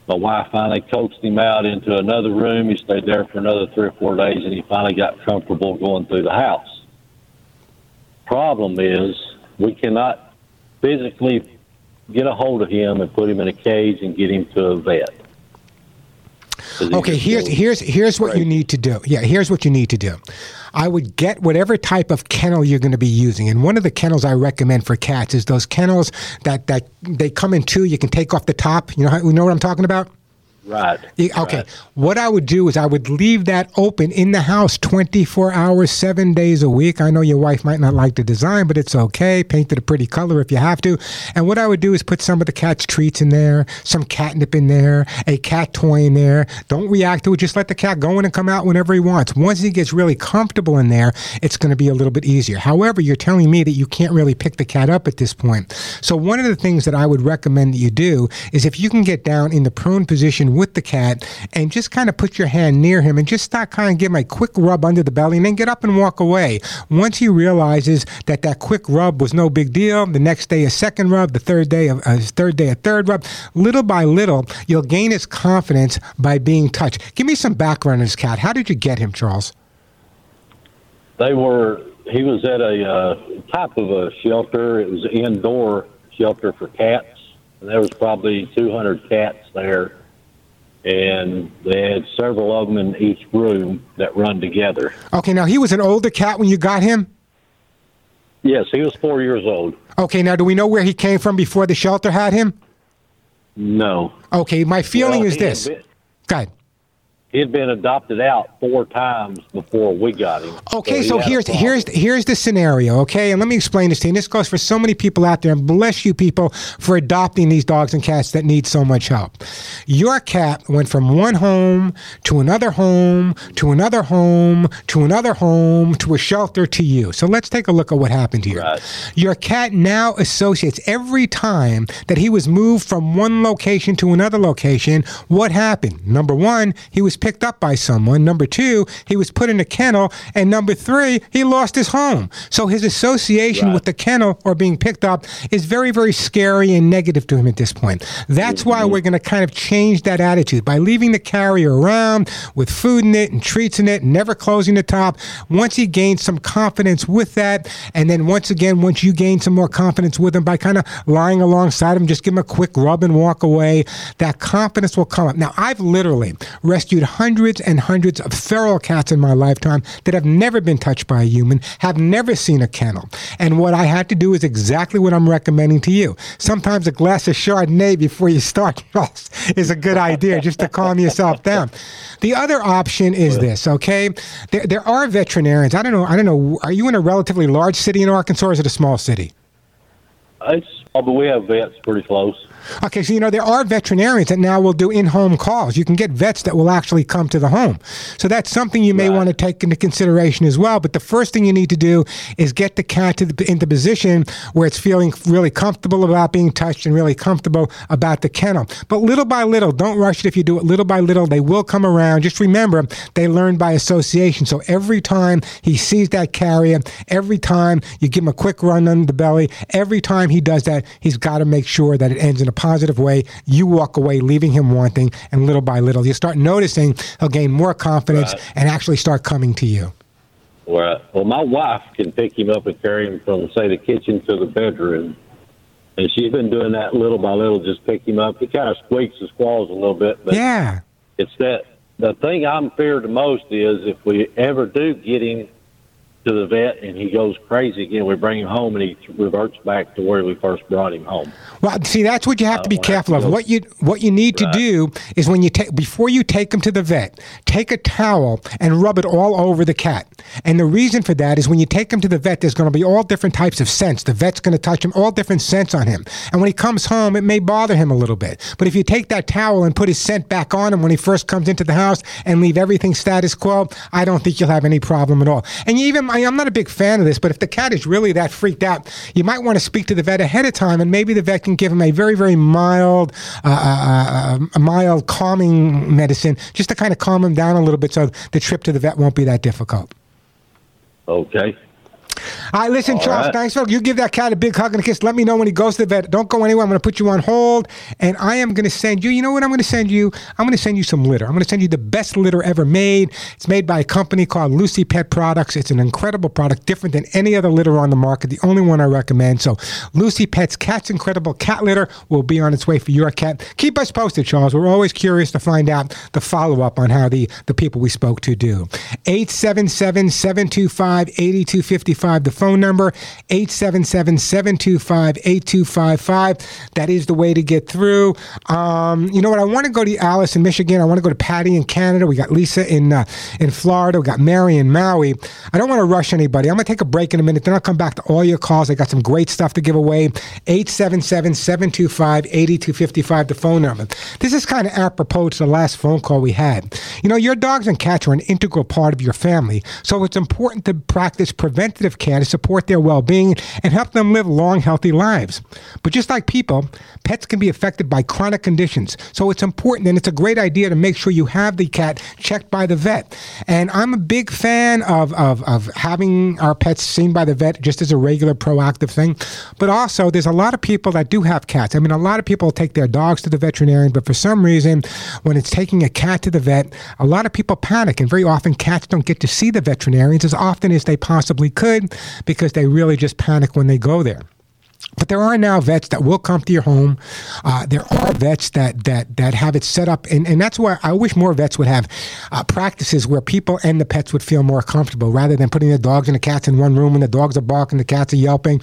My wife finally coaxed him out into another room. He stayed there for another three or four days, and he finally got comfortable going through the house. Problem is, we cannot physically get a hold of him and put him in a cage and get him to a vet. Okay, here's here's here's what you need to do. Yeah, here's what you need to do. I would get whatever type of kennel you're going to be using, and one of the kennels I recommend for cats is those kennels that that they come in two. You can take off the top. You know you know what I'm talking about? Right. Okay. What I would do is I would leave that open in the house 24 hours, seven days a week. I know your wife might not like the design, but it's okay. Paint it a pretty color if you have to. And what I would do is put some of the cat's treats in there, some catnip in there, a cat toy in there. Don't react to it. Just let the cat go in and come out whenever he wants. Once he gets really comfortable in there, it's going to be a little bit easier. However, you're telling me that you can't really pick the cat up at this point. So one of the things that I would recommend that you do is if you can get down in the prone position with the cat and just kind of put your hand near him and just start kind of give him a quick rub under the belly and then get up and walk away. Once he realizes that that quick rub was no big deal, the next day a second rub, the third day a, a third day a third rub, little by little you'll gain his confidence by being touched. Give me some background on this cat. How did you get him, Charles? They were. He was at a uh, type of a shelter. It was an indoor shelter for cats, and there was probably 200 cats there, and they had several of them in each room that run together. Okay, now he was an older cat when you got him. Yes, he was four years old. Okay, now do we know where he came from before the shelter had him? No. Okay, my feeling Well, is this. been- Go ahead. He had been adopted out four times before we got him. Okay, he so here's here's here's the scenario. Okay, and let me explain this to you. And this goes for so many people out there, and bless you people for adopting these dogs and cats that need so much help. Your cat went from one home to another home to another home to another home to a shelter to you. So let's take a look at what happened here. Your cat now associates every time that he was moved from one location to another location. What happened? Number one, he was picked up by someone. Number two, he was put in a kennel. And number three, he lost his home. So his association with the kennel or being picked up is very, very scary and negative to him at this point. That's mm-hmm. why we're going to kind of change that attitude by leaving the carrier around with food in it and treats in it, never closing the top. Once he gains some confidence with that, and then once again, once you gain some more confidence with him by kind of lying alongside him, just give him a quick rub and walk away, that confidence will come up. Now, I've literally rescued hundreds and hundreds of feral cats in my lifetime that have never been touched by a human, have never seen a kennel. And what I had to do is exactly what I'm recommending to you. Sometimes a glass of Chardonnay before you start is a good idea just to calm yourself down. The other option is this, okay? There, there are veterinarians. I don't know. I don't know. Are you in a relatively large city in Arkansas or is it a small city? It's, but we have vets pretty close. Okay, so you know there are veterinarians that now will do in-home calls. You can get vets that will actually come to the home. So that's something you may want to take into consideration as well. But the first thing you need to do is get the cat to the, into position where it's feeling really comfortable about being touched and really comfortable about the kennel. But little by little, don't rush it. If you do it little by little, they will come around. Just remember, they learn by association. So every time he sees that carrier, every time you give him a quick run under the belly, every time he does that, he's got to make sure that it ends in a positive way. You walk away, leaving him wanting, and little by little, you start noticing he'll gain more confidence and actually start coming to you. Well, well, my wife can pick him up and carry him from, say, the kitchen to the bedroom. And she's been doing that little by little, just pick him up. He kind of squeaks and squalls a little bit, but Yeah. it's that the thing I'm feared the most is if we ever do get him to the vet and he goes crazy again, we bring him home and he reverts back to where we first brought him home. Well, see, that's what you have to be oh, careful of. What you what you need to do is when you take before you take him to the vet, take a towel and rub it all over the cat. And the reason for that is when you take him to the vet, there's going to be all different types of scents. The vet's going to touch him, all different scents on him. And when he comes home, it may bother him a little bit. But if you take that towel and put his scent back on him when he first comes into the house and leave everything status quo, I don't think you'll have any problem at all. And you even I- I'm not a big fan of this, but if the cat is really that freaked out, you might want to speak to the vet ahead of time, and maybe the vet can give him a very, very mild, uh, uh, uh, a mild calming medicine, just to kind of calm him down a little bit, so the trip to the vet won't be that difficult. Okay. All right, listen, All Charles. right. Thanks for you give that cat a big hug and a kiss. Let me know when he goes to the vet. Don't go anywhere. I'm going to put you on hold, and I am going to send you. You know what I'm going to send you? I'm going to send you some litter. I'm going to send you the best litter ever made. It's made by a company called Lucy Pet Products. It's an incredible product, different than any other litter on the market. The only one I recommend. So, Lucy Pet's Cat's Incredible Cat Litter will be on its way for your cat. Keep us posted, Charles. We're always curious to find out the follow up on how the the people we spoke to do. 877 725 8255. The phone number 877-725-8255. That is the way to get through. Um, you know what? I want to go to Alice in Michigan. I want to go to Patty in Canada. We got Lisa in uh, in Florida. We got Mary in Maui. I don't want to rush anybody. I'm going to take a break in a minute. Then I'll come back to all your calls. I got some great stuff to give away. 877-725-8255, the phone number. This is kind of apropos to the last phone call we had. You know, your dogs and cats are an integral part of your family, so it's important to practice preventative care to support their well-being and help them live long, healthy lives. But just like people, pets can be affected by chronic conditions, so it's important and it's a great idea to make sure you have the cat checked by the vet. And I'm a big fan of, of, of having our pets seen by the vet just as a regular proactive thing. But also, there's a lot of people that do have cats. I mean, a lot of people take their dogs to the veterinarian, but for some reason, when it's taking a cat to the vet, a lot of people panic, and very often cats don't get to see the veterinarians as often as they possibly could because they really just panic when they go there. But there are now vets that will come to your home. Uh, there are vets that that that have it set up, and, and that's why I wish more vets would have uh, practices where people and the pets would feel more comfortable, rather than putting the dogs and the cats in one room and the dogs are barking, the cats are yelping.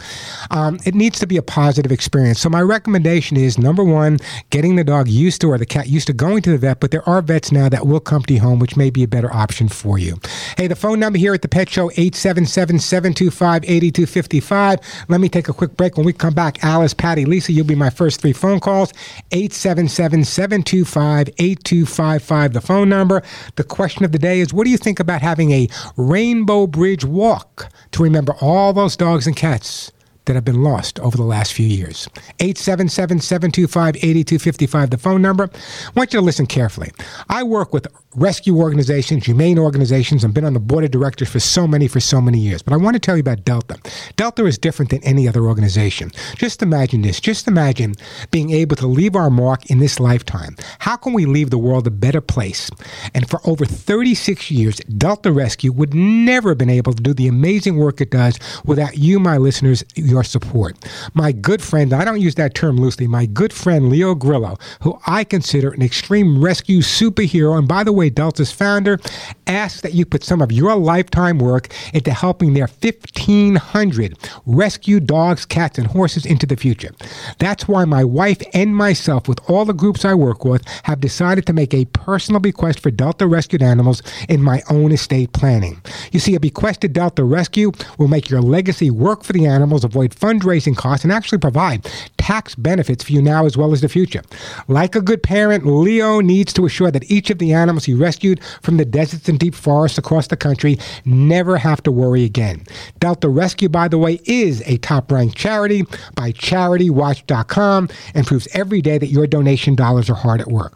Um, it needs to be a positive experience. So my recommendation is number one, getting the dog used to or the cat used to going to the vet. But there are vets now that will come to your home, which may be a better option for you. Hey, the phone number here at the Pet Show 877-725-8255. Let me take a quick break. When we come back, Alice, Patty, Lisa, you'll be my first three phone calls. 877-725-8255, the phone number. The question of the day is, what do you think about having a Rainbow Bridge walk to remember all those dogs and cats that have been lost over the last few years. 877 725 8255, the phone number. I want you to listen carefully. I work with rescue organizations, humane organizations, I've been on the board of directors for so many, for so many years. But I want to tell you about Delta. Delta is different than any other organization. Just imagine this. Just imagine being able to leave our mark in this lifetime. How can we leave the world a better place? And for over 36 years, Delta Rescue would never have been able to do the amazing work it does without you, my listeners, your support. My good friend, I don't use that term loosely, my good friend Leo Grillo, who I consider an extreme rescue superhero, and by the way, Delta's founder, asks that you put some of your lifetime work into helping their 1,500 rescue dogs, cats, and horses into the future. That's why my wife and myself, with all the groups I work with, have decided to make a personal bequest for Delta rescued animals in my own estate planning. You see, a bequest to Delta Rescue will make your legacy work for the animals, avoid fundraising costs, and actually provide tax benefits for you now as well as the future. Like a good parent, Leo needs to assure that each of the animals he rescued from the deserts and deep forests across the country never have to worry again. Delta Rescue, by the way, is a top ranked charity by CharityWatch.com and proves every day that your donation dollars are hard at work.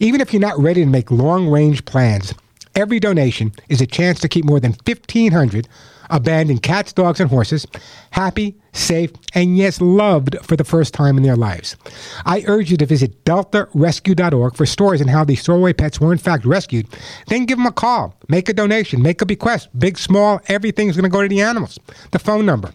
Even if you're not ready to make long range plans, every donation is a chance to keep more than 1,500 abandoned cats, dogs, and horses happy, safe, and yes, loved for the first time in their lives. I urge you to visit deltarescue.org for stories on how these throwaway pets were in fact rescued. Then give them a call, make a donation, make a bequest, big, small, everything's going to go to the animals. The phone number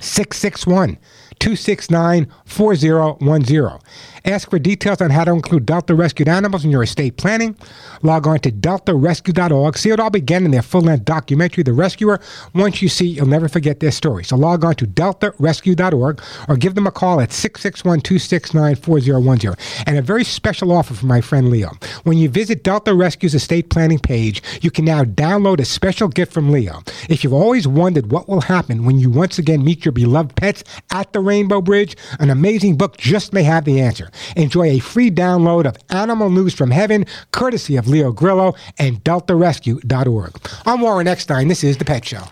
661 269 4010. Ask for details on how to include Delta rescued animals in your estate planning. Log on to deltarescue.org. See it all began in their full length documentary, The Rescuer. Once you see, you'll never forget their story. So log on to deltarescue.org or give them a call at 661 269 4010. And a very special offer from my friend Leo. When you visit Delta Rescue's estate planning page, you can now download a special gift from Leo. If you've always wondered what will happen when you once again meet your beloved pets at the Rainbow Bridge, an amazing book just may have the answer. Enjoy a free download of Animal News from Heaven, courtesy of Leo Grillo and DeltaRescue.org. I'm Warren Eckstein. This is The Pet Show.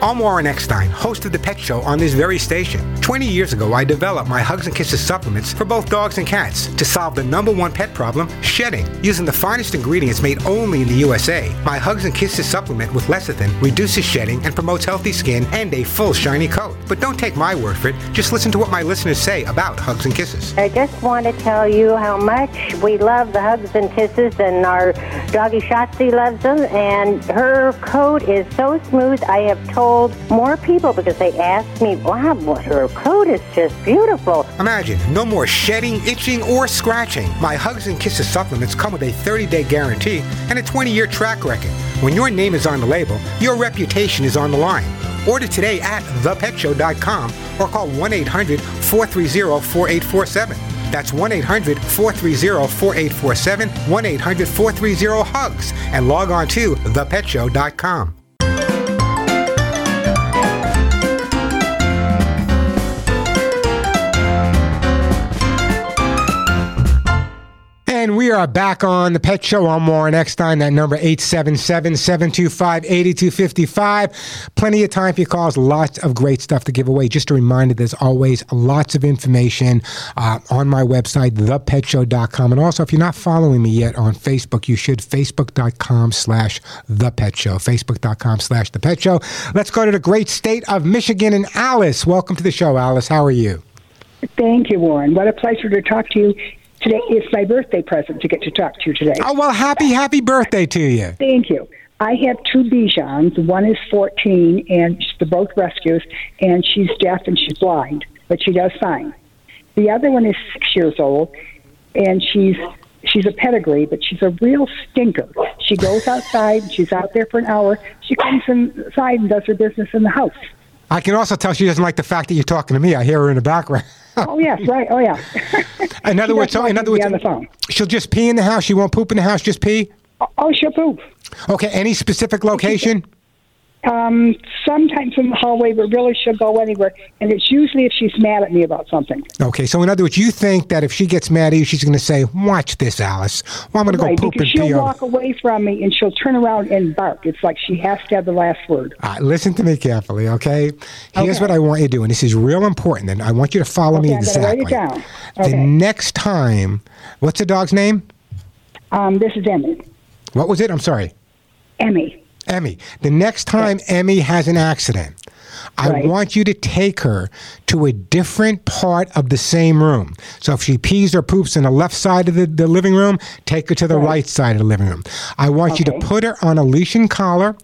I'm Warren Eckstein, host of The Pet Show on this very station. 20 years ago, I developed my Hugs and Kisses supplements for both dogs and cats to solve the number one pet problem, shedding. Using the finest ingredients made only in the USA, my Hugs and Kisses supplement with lecithin reduces shedding and promotes healthy skin and a full shiny coat. But don't take my word for it, just listen to what my listeners say about Hugs and Kisses. I just want to tell you how much we love the hugs and kisses, and our doggy Shotzi loves them. And her coat is so smooth. I have told more people because they ask me, "Wow, her coat is just beautiful." Imagine no more shedding, itching, or scratching. My Hugs and Kisses supplements come with a 30 day guarantee and a 20 year track record. When your name is on the label, your reputation is on the line. Order today at thepetshow.com or call 1 800 430 4847. That's 1 800 430 4847, 1 800 430 HUGS, and log on to thepetshow.com. are back on the Pet Show on Warren Eckstein. That number 877-725-8255. Plenty of time for your calls. Lots of great stuff to give away. Just a reminder, there's always lots of information uh, on my website, thepetshow.com. And also, if you're not following me yet on Facebook, you should. Facebook.com slash The Pet Show. Facebook.com slash The Pet Show. Let's go to the great state of Michigan and Alice. Welcome to the show, Alice. How are you? Thank you, Warren. What a pleasure to talk to you. Today is my birthday present to get to talk to you today. Oh, well, happy, happy birthday to you. Thank you. I have two Bichons. One is 14, and they're both rescues, and she's deaf and she's blind, but she does fine. The other one is six years old, and she's she's a pedigree, but she's a real stinker. She goes outside, and she's out there for an hour. She comes inside and does her business in the house. I can also tell she doesn't like the fact that you're talking to me. I hear her in the background. oh yes, right. Oh yeah. In other words, so in other words, on the phone. she'll just pee in the house. She won't poop in the house. Just pee. Oh, oh she'll poop. Okay. Any specific location? Um, sometimes in the hallway, but really she'll go anywhere, and it's usually if she's mad at me about something. Okay. So in other words, you think that if she gets mad at you, she's going to say, "Watch this, Alice. Well, I'm going to go poop and pee." she'll over- walk away from me and she'll turn around and bark. It's like she has to have the last word. Right, listen to me carefully, okay? Here's Okay. what I want you to do, and this is real important, and I want you to follow me Okay, I'm gonna write exactly. it down. The next time, what's the dog's name? Um, this is Emmy. What was it? I'm sorry. Emmy. Emmy. The next time Emmy has an accident, I Right. want you to take her to a different part of the same room. So if she pees or poops in the left side of the, the living room, take her to the right, side of the living room. I want you to put her on a leash and collar.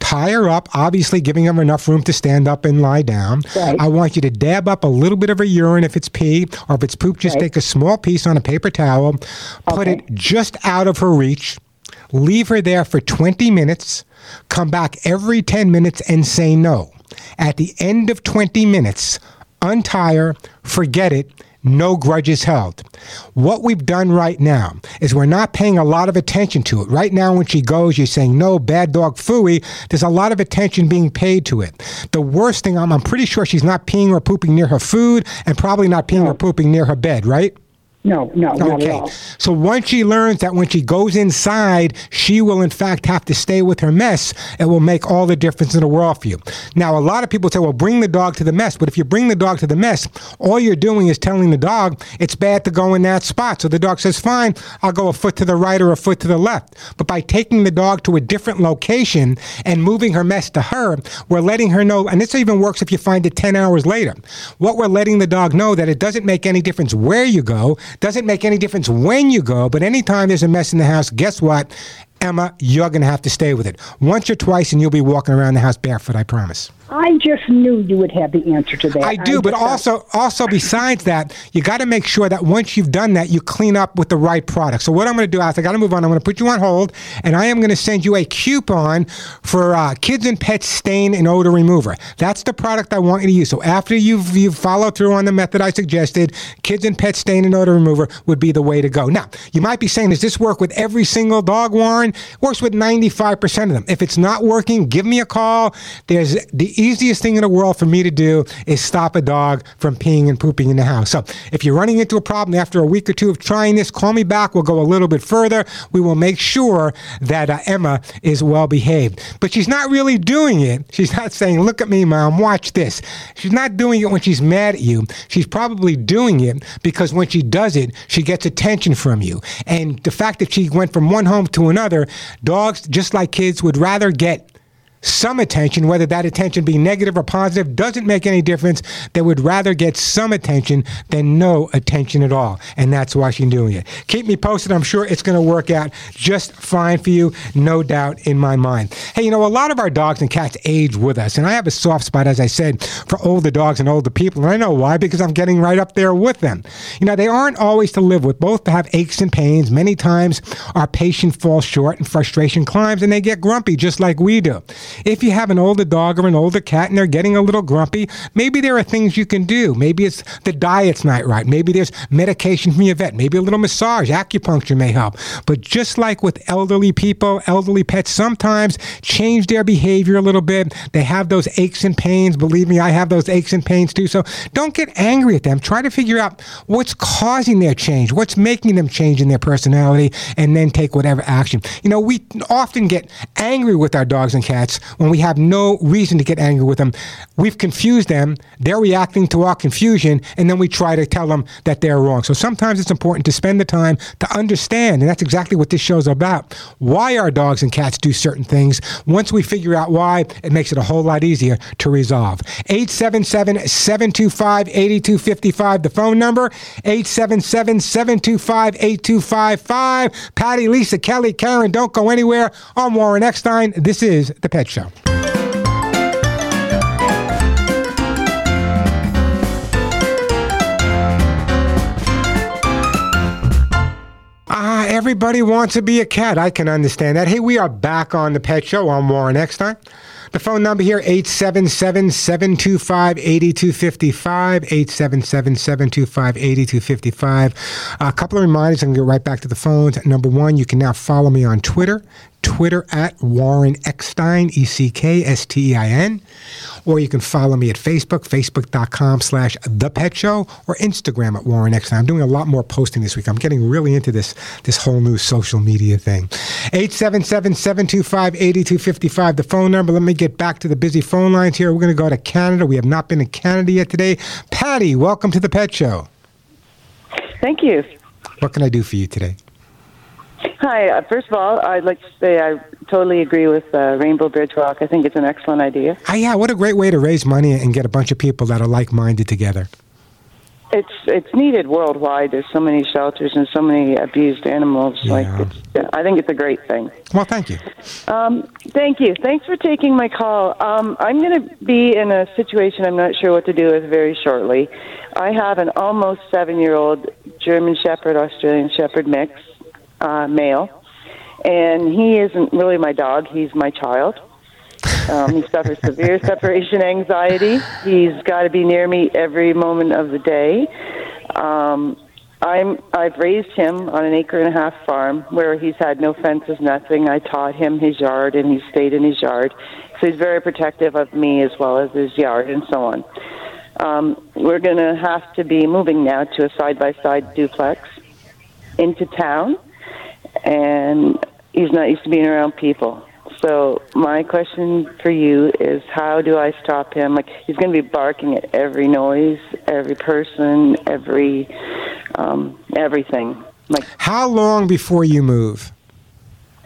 Tie her up, obviously giving her enough room to stand up and lie down. I want you to dab up a little bit of her urine if it's pee, or if it's poop, just take a small piece on a paper towel, put it just out of her reach, leave her there for 20 minutes, come back every 10 minutes and say no. At the end of 20 minutes, untie her, forget it, no grudges held. What we've done right now is we're not paying a lot of attention to it. Right now, when she goes, you're saying, no, bad dog, fooey. There's a lot of attention being paid to it. The worst thing, I'm, I'm pretty sure she's not peeing or pooping near her food and probably not peeing or pooping near her bed, right? No, no, not at Okay. all. So once she learns that when she goes inside, she will in fact have to stay with her mess, it will make all the difference in the world for you. Now, a lot of people say, well, bring the dog to the mess. But if you bring the dog to the mess, all you're doing is telling the dog it's bad to go in that spot. So the dog says, fine, I'll go a foot to the right or a foot to the left. But by taking the dog to a different location and moving her mess to her, we're letting her know, and this even works if you find it 10 hours later. What we're letting the dog know that it doesn't make any difference where you go, doesn't make any difference when you go, but anytime there's a mess in the house, guess what? Emma, you're going to have to stay with it. Once or twice, and you'll be walking around the house barefoot, I promise. I just knew you would have the answer to that. I do, but just thought- also, also besides that, you got to make sure that once you've done that, you clean up with the right product. So what I'm going to do, Alex, I got to move on. I'm going to put you on hold, and I am going to send you a coupon for uh, Kids and Pets Stain and Odor Remover. That's the product I want you to use. So after you've you follow through on the method I suggested, Kids and Pets Stain and Odor Remover would be the way to go. Now, you might be saying, does this work with every single dog, Warren? Works with 95% of them. If it's not working, give me a call. There's easiest thing in the world for me to do is stop a dog from peeing and pooping in the house. So if you're running into a problem after a week or two of trying this, call me back. We'll go a little bit further. We will make sure that uh, Emma is well behaved. But she's not really doing it. She's not saying, look at me, mom, watch this. She's not doing it when she's mad at you. She's probably doing it because when she does it, she gets attention from you. And the fact that she went from one home to another, dogs, just like kids, would rather get some attention, whether that attention be negative or positive, doesn't make any difference. They would rather get some attention than no attention at all. And that's why she's doing it. Keep me posted. I'm sure it's going to work out just fine for you, no doubt in my mind. Hey, you know, a lot of our dogs and cats age with us. And I have a soft spot, as I said, for older dogs and older people. And I know why, because I'm getting right up there with them. You know, they aren't always to live with. Both to have aches and pains. Many times our patience falls short and frustration climbs and they get grumpy just like we do. If you have an older dog or an older cat and they're getting a little grumpy, maybe there are things you can do. Maybe it's the diet's not right. Maybe there's medication from your vet. Maybe a little massage, acupuncture may help. But just like with elderly people, elderly pets sometimes change their behavior a little bit. They have those aches and pains. Believe me, I have those aches and pains too. So don't get angry at them. Try to figure out what's causing their change, what's making them change in their personality, and then take whatever action. You know, we often get angry with our dogs and cats when we have no reason to get angry with them. We've confused them, they're reacting to our confusion, and then we try to tell them that they're wrong. So sometimes it's important to spend the time to understand, and that's exactly what this show's about, why our dogs and cats do certain things. Once we figure out why, it makes it a whole lot easier to resolve. 877 725 8255, the phone number, 877 725 8255. Patty, Lisa, Kelly, Karen, don't go anywhere. I'm Warren Eckstein. This is The Pet Show. Ah, everybody wants to be a cat. I can understand that. Hey, we are back on the Pet Show. I'm Warren Eckstein. The phone number here, 877-725-8255, 877-725-8255. A couple of reminders, I'm going to get right back to the phones. Number one, you can now follow me on Twitter, Twitter at Warren Eckstein, E-C-K-S-T-E-I-N. Or you can follow me at Facebook, facebook.com slash The Pet Show, or Instagram at Warren Eckstein. I'm doing a lot more posting this week. I'm getting really into this, this whole new social media thing. 877-725-8255, the phone number. Let me get back to the busy phone lines here. We're going to go to Canada. We have not been in Canada yet today. Patty, welcome to The Pet Show. Thank you. What can I do for you today? Hi. Uh, first of all, I'd like to say I totally agree with uh, Rainbow Bridge Walk. I think it's an excellent idea. Ah, yeah, what a great way to raise money and get a bunch of people that are like-minded together. It's it's needed worldwide. There's so many shelters and so many abused animals. Like, it's, I think it's a great thing. Well, thank you. Um, thank you. Thanks for taking my call. Um, I'm going to be in a situation I'm not sure what to do with very shortly. I have an almost seven-year-old German Shepherd, Australian Shepherd mix, uh, male, and he isn't really my dog. He's my child. Um, he suffers severe separation anxiety. He's got to be near me every moment of the day. Um, I'm I've raised him on an acre and a half farm where he's had no fences, nothing. I taught him his yard, and he stayed in his yard. So he's very protective of me as well as his yard and so on. Um, we're going to have to be moving now to a side by side duplex into town, and he's not used to being around people. So my question for you is, how do I stop him? Like he's going to be barking at every noise, every person, every um, everything. Like How long before you move?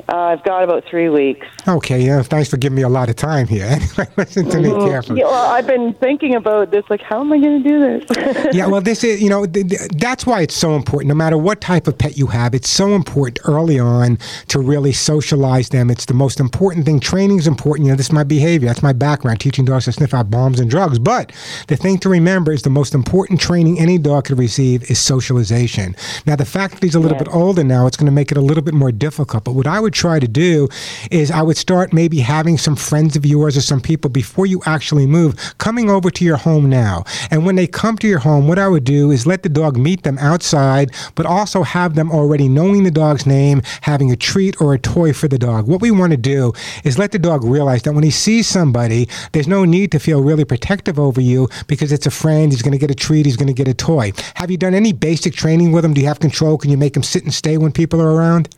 Uh, I've got about three weeks. Okay, yeah, thanks for giving me a lot of time here. Listen to me Mhm. carefully. Yeah, well, I've been thinking about this. Like, how am I going to do this? yeah, well, this is, you know, th- th- that's why it's so important. No matter what type of pet you have, it's so important early on to really socialize them. It's the most important thing. Training is important. You know, this is my behavior. That's my background, teaching dogs to sniff out bombs and drugs. But the thing to remember is the most important training any dog could receive is socialization. Now, the fact that he's a little bit older now, it's going to make it a little bit more difficult. But what I would try to do is I would start maybe having some friends of yours or some people before you actually move coming over to your home now. And when they come to your home, what I would do is let the dog meet them outside, but also have them already knowing the dog's name, having a treat or a toy for the dog. What we want to do is let the dog realize that when he sees somebody, there's no need to feel really protective over you because it's a friend, he's going to get a treat, he's going to get a toy. Have you done any basic training with him? Do you have control? Can you make him sit and stay when people are around?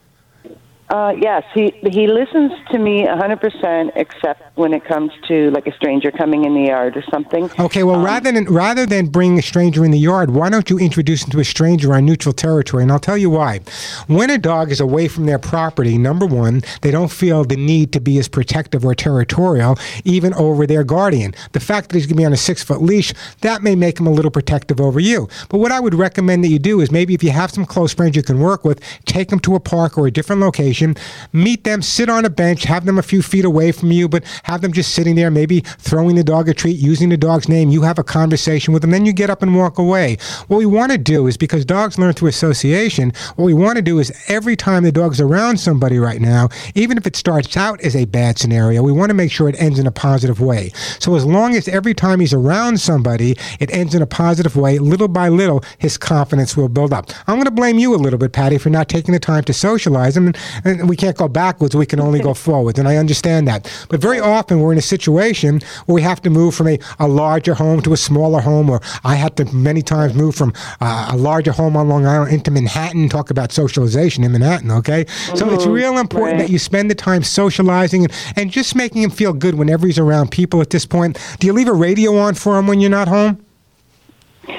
Uh, yes, he he listens to me a 100% except when it comes to like a stranger coming in the yard or something. Okay, well, rather than rather than bring a stranger in the yard, why don't you introduce him to a stranger on neutral territory? And I'll tell you why. When a dog is away from their property, number one, they don't feel the need to be as protective or territorial, even over their guardian. The fact that he's going to be on a six foot leash, that may make him a little protective over you. But what I would recommend that you do is maybe if you have some close friends you can work with, take them to a park or a different location meet them, sit on a bench, have them a few feet away from you, but have them just sitting there, maybe throwing the dog a treat, using the dog's name. You have a conversation with them, then you get up and walk away. What we want to do is because dogs learn through association, what we want to do is every time the dog's around somebody right now, even if it starts out as a bad scenario, we want to make sure it ends in a positive way. So as long as every time he's around somebody, it ends in a positive way, little by little, his confidence will build up. I'm going to blame you a little bit, Patty, for not taking the time to socialize him. And we can't go backwards, we can only go forwards. And I understand that. But very often we're in a situation where we have to move from a, a larger home to a smaller home, or I had to many times move from uh, a larger home on Long Island into Manhattan. Talk about socialization in Manhattan, okay? So it's Mhm. real important Right. that you spend the time socializing and, and just making him feel good whenever he's around people at this point. Do you leave a radio on for him when you're not home?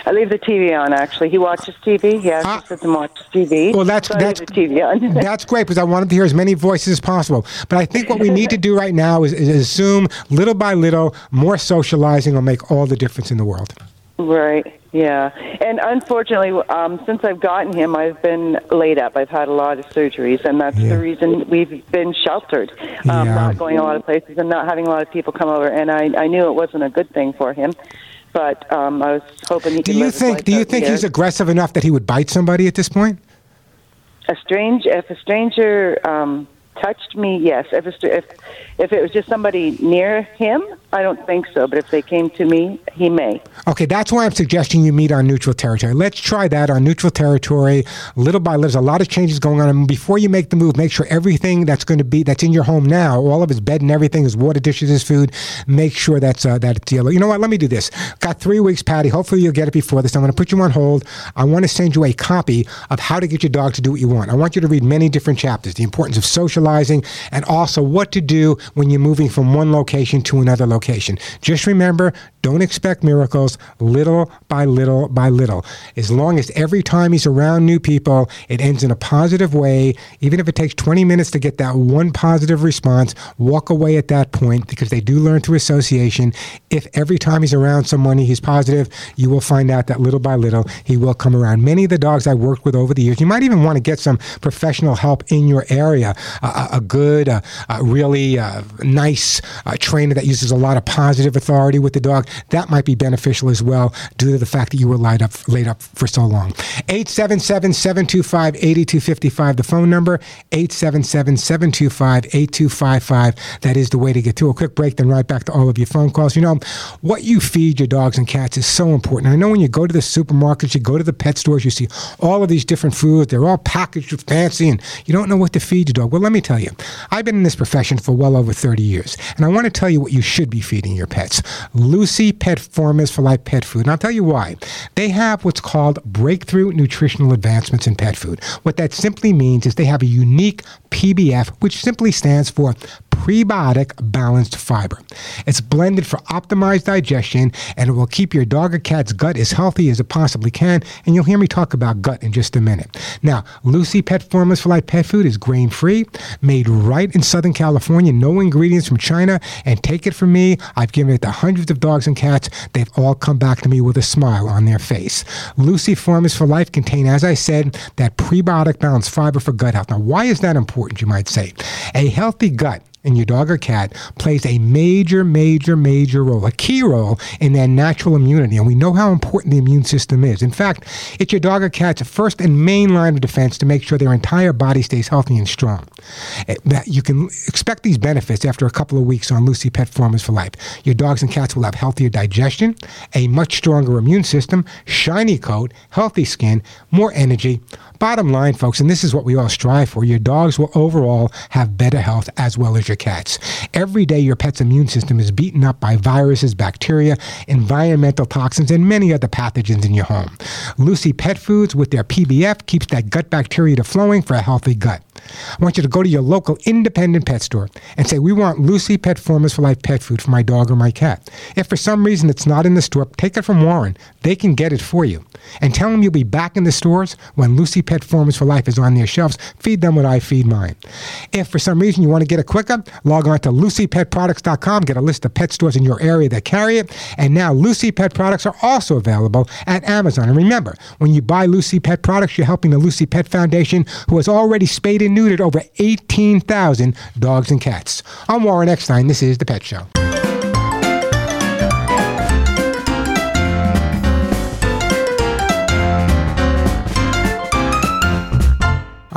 I leave the TV on. Actually, he watches TV. He has to sit and watches TV. Well, that's so I that's leave the TV on. that's great because I wanted to hear as many voices as possible. But I think what we need to do right now is, is assume little by little more socializing will make all the difference in the world. Right. Yeah. And unfortunately, um, since I've gotten him, I've been laid up. I've had a lot of surgeries, and that's the reason we've been sheltered, um, Yeah. not going a lot of places and not having a lot of people come over. And I, I knew it wasn't a good thing for him, but um, I was hoping he Do you think do you think here. he's aggressive enough that he would bite somebody at this point? a strange if a stranger um touched me yes if a, if if it was just somebody near him i don't think so but if they came to me he may Okay, that's why I'm suggesting you meet on neutral territory. Let's try that on neutral territory, little by little. There's a lot of changes going on, and before you make the move, make sure everything that's going to be that's in your home now, all of his bed and everything, his water dishes, his food, make sure that's uh, yellow. You know what? Let me do this. Got three weeks, Patty. Hopefully you'll get it before this. I'm going to put you on hold. I want to send you a copy of How to Get Your Dog to Do What You Want. I want you to read many different chapters: the importance of socializing, and also what to do when you're moving from one location to another location. Just remember, don't expect miracles. Little by little by little. As long as every time he's around new people, it ends in a positive way. Even if it takes 20 minutes to get that one positive response, walk away at that point because they do learn through association. If every time he's around someone he's positive, you will find out that little by little he will come around. Many of the dogs I worked with over the years, you might even want to get some professional help in your area. A, a good, uh, really uh, nice uh, trainer that uses a lot of positive authority with the dog, that might be beneficial as well due to the fact that you were laid up, laid up for so long. 877 725 8255, the phone number, 877 725 8255. That is the way to get through. A quick break, then right back to all of your phone calls. You know, what you feed your dogs and cats is so important. I know when you go to the supermarkets, you go to the pet stores, you see all of these different foods. They're all packaged with fancy, and you don't know what to feed your dog. Well, let me tell you, I've been in this profession for well over 30 years, and I want to tell you what you should be feeding your pets. Lucy Pet Formulas for Life Pet Food. And I'll tell you why. They have what's called breakthrough nutritional advancements in pet food. What that simply means is they have a unique PBF, which simply stands for prebiotic balanced fiber. It's blended for optimized digestion and it will keep your dog or cat's gut as healthy as it possibly can. And you'll hear me talk about gut in just a minute. Now, Lucy Pet Formulas for Life Pet Food is grain free, made right in Southern California, no ingredients from China. And take it from me, I've given it to hundreds of dogs and cats. They've all come back to me with a smile on their face. Lucy Formulas for Life contain, as I said, that prebiotic balanced fiber for gut health. Now, why is that important, you might say? A healthy gut in your dog or cat plays a major, major, major role, a key role in their natural immunity. And we know how important the immune system is. In fact, it's your dog or cat's first and main line of defense to make sure their entire body stays healthy and strong. Eh, That you can expect these benefits after a couple of weeks on Lucy Pet Formulas for Life. Your dogs and cats will have healthier digestion, a much stronger immune system, shiny coat, healthy skin, more energy. Bottom line, folks, and this is what we all strive for, your dogs will overall have better health as well as your cats. Every day, your pet's immune system is beaten up by viruses, bacteria, environmental toxins, and many other pathogens in your home. Lucy Pet Foods, with their PBF, keeps that gut bacteria to flowing for a healthy gut. I want you to go to your local independent pet store and say, We want Lucy Pet Formulas for Life pet food for my dog or my cat. If for some reason it's not in the store, take it from Warren. They can get it for you. And tell them you'll be back in the stores when Lucy Pet Formulas for Life is on their shelves. Feed them what I feed mine. If for some reason you want to get it quicker, log on to lucypetproducts.com, get a list of pet stores in your area that carry it. And now Lucy Pet products are also available at Amazon. And remember, when you buy Lucy Pet products, you're helping the Lucy Pet Foundation, who has already spayed and neutered over 18,000 dogs and cats. I'm Warren Eckstein. This is The Pet Show.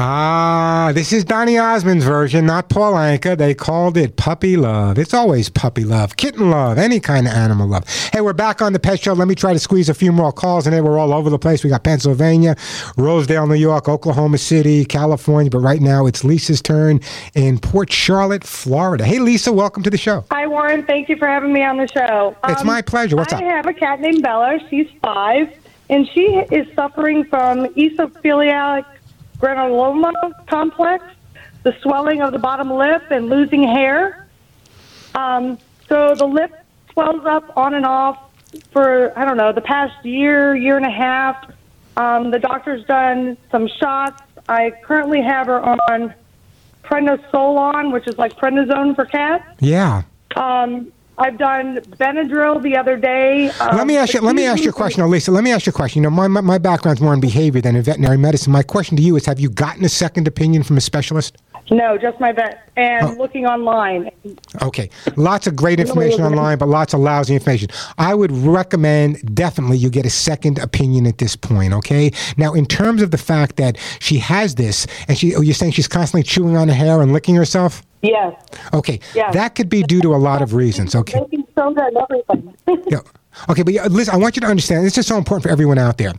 Ah, this is Donny Osmond's version, not Paul Anka. They called it puppy love. It's always puppy love, kitten love, any kind of animal love. Hey, we're back on the pet show. Let me try to squeeze a few more calls in there. We're all over the place. We got Pennsylvania, Rosedale, New York, Oklahoma City, California, but right now it's Lisa's turn in Port Charlotte, Florida. Hey, Lisa, welcome to the show. Hi, Warren. Thank you for having me on the show. It's my pleasure. What's I up? I have a cat named Bella. She's five, and she is suffering from eosinophilic granuloma complex, the swelling of the bottom lip, and losing hair. Um, so the lip swells up on and off for, I don't know, the past year, year and a half. Um, the doctor's done some shots. I currently have her on prednisolone, which is like prednisone for cats. Yeah. Um, I've done Benadryl the other day. Um, let me ask you. Let me ask you a question, oh, Lisa. Let me ask you a question. You know, my, my my background's more in behavior than in veterinary medicine. My question to you is: Have you gotten a second opinion from a specialist? No, just my vet, and looking online. Okay, lots of great information online, but lots of lousy information. I would recommend definitely you get a second opinion at this point. Okay. Now, in terms of the fact that she has this, and she, oh, you're saying she's constantly chewing on her hair and licking herself. Yes. Okay, Yes. that could be due to a lot of reasons. Okay. Making soda and everything. Yeah. Okay, but listen, I want you to understand this is so important for everyone out there.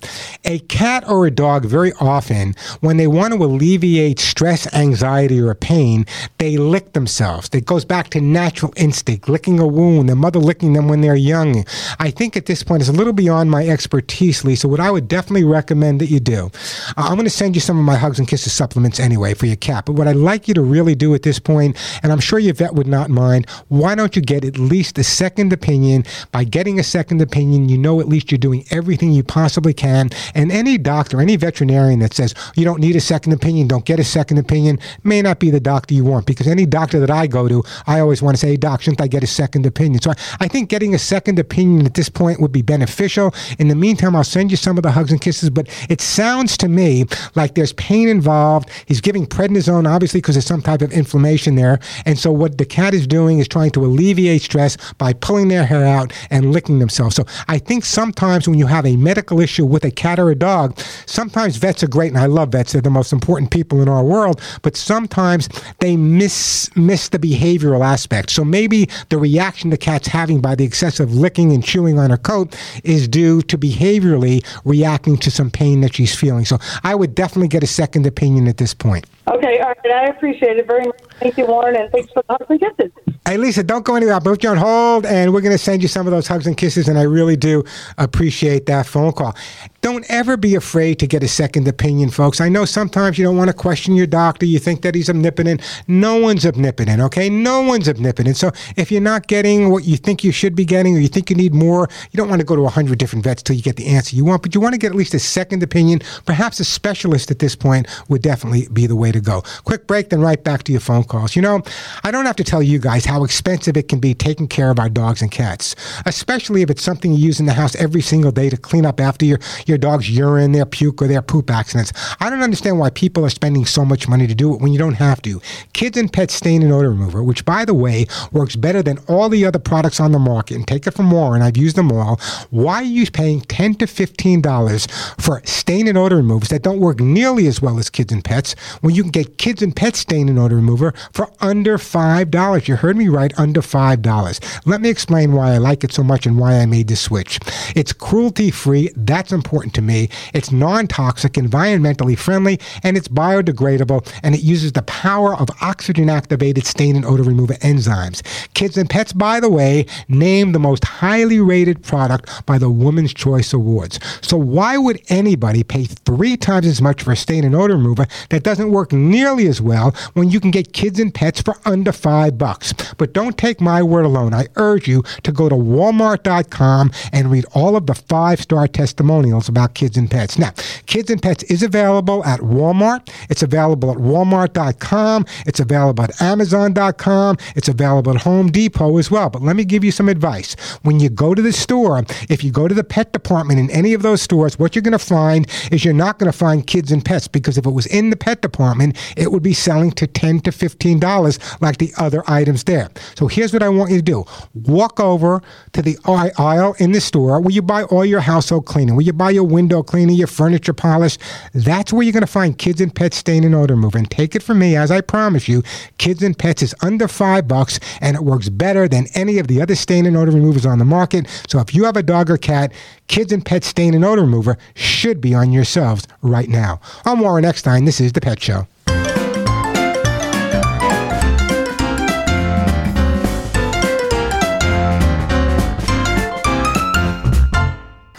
A cat or a dog, very often, when they want to alleviate stress, anxiety, or pain, they lick themselves. It goes back to natural instinct, licking a wound, their mother licking them when they're young. I think at this point it's a little beyond my expertise, Lisa. What I would definitely recommend that you do, uh, I'm going to send you some of my Hugs and Kisses supplements anyway for your cat. But what I'd like you to really do at this point, and I'm sure your vet would not mind, why don't you get at least a second opinion? By getting a second opinion, you know at least you're doing everything you possibly can. And any doctor, any veterinarian that says you don't need a second opinion, don't get a second opinion, may not be the doctor you want. Because any doctor that I go to, I always want to say, hey, Doc, shouldn't I get a second opinion? So I, I think getting a second opinion at this point would be beneficial. In the meantime, I'll send you some of the hugs and kisses, but it sounds to me like there's pain involved. He's giving prednisone, obviously, because there's some type of inflammation there. And so what the cat is doing is trying to alleviate stress by pulling their hair out and licking themselves. So I think sometimes when you have a medical issue with a cat or a dog, sometimes vets are great, and I love vets. They're the most important people in our world. But sometimes they miss miss the behavioral aspect. So maybe the reaction the cat's having by the excessive licking and chewing on her coat is due to behaviorally reacting to some pain that she's feeling. So I would definitely get a second opinion at this point. Okay, all right. I appreciate it very much. Thank you, Warren, and thanks for the hugs and kisses. Hey, Lisa, don't go anywhere. I'll put you on hold, and we're going to send you some of those hugs and kisses, and I really do appreciate that phone call. Don't ever be afraid to get a second opinion, folks. I know sometimes you don't want to question your doctor. You think that he's omnipotent. No one's omnipotent, okay? No one's omnipotent. So if you're not getting what you think you should be getting, or you think you need more, you don't want to go to 100 different vets till you get the answer you want, but you want to get at least a second opinion. Perhaps a specialist at this point would definitely be the way to go. Quick break, then right back to your phone calls. You know, I don't have to tell you guys how expensive it can be taking care of our dogs and cats, especially if it's something you use in the house every single day to clean up after your, your dog's urine, their puke, or their poop accidents. I don't understand why people are spending so much money to do it when you don't have to. Kids and Pets Stain and Odor Remover, which by the way works better than all the other products on the market, and take it from Warren, I've used them all. Why are you paying 10 to $15 for stain and odor removers that don't work nearly as well as kids and pets when you can get kids and pet stain and odor remover for under $5? You heard me right, under $5. Let me explain why I like it so much and why I made this switch. It's cruelty free, that's important to me. It's non toxic, environmentally friendly, and it's biodegradable, and it uses the power of oxygen activated stain and odor remover enzymes. Kids and Pets, by the way, named the most highly rated product by the Women's Choice Awards. So why would anybody pay three times as much for a stain and odor remover that doesn't work nearly as well when you can get kids and pets for under five bucks? But don't take my word alone. I urge you to go to walmart.com and read all of the five star testimonials about kids and pets. Now, kids and pets is available at Walmart. It's available at walmart.com. It's available at amazon.com. It's available at Home Depot as well. But let me give you some advice. When you go to the store, if you go to the pet department in any of those stores, what you're going to find is you're not going to find kids and pets because if it was in the pet department, it would be selling to 10 to $15 like the other items there. So here's what I want you to do. Walk over to the aisle in the store where you buy all your household cleaning, where you buy your window cleaning, your furniture polish. That's where you're going to find kids and pets stain and odor remover. And take it from me, as I promise you, kids and pets is under five bucks and it works better than any of the other stain and odor removers on the market. So if you have a dog or cat, kids and pets stain and odor remover should be on yourselves right now. I'm Warren Eckstein. This is The Pet Show.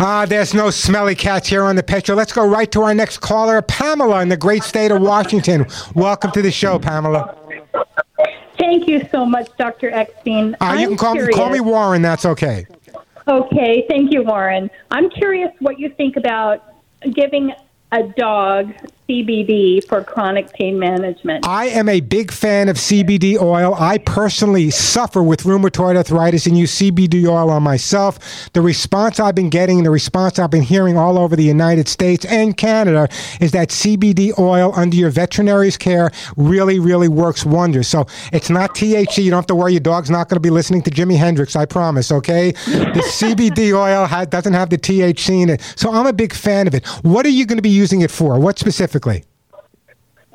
Ah, there's no smelly cats here on the Pet Show. Let's go right to our next caller, Pamela, in the great state of Washington. Welcome to the show, Pamela. Thank you so much, Dr. Eckstein. Uh, you can call me, call me Warren. That's okay. Okay, thank you, Warren. I'm curious what you think about giving a dog CBD for chronic pain management. I am a big fan of CBD oil. I personally suffer with rheumatoid arthritis and use CBD oil on myself. The response I've been getting, the response I've been hearing all over the United States and Canada is that CBD oil under your veterinary's care really, really works wonders. So it's not THC. You don't have to worry. Your dog's not going to be listening to Jimi Hendrix. I promise. Okay. The CBD oil doesn't have the THC in it. So I'm a big fan of it. What are you going to be using it for? What specifically? Basically.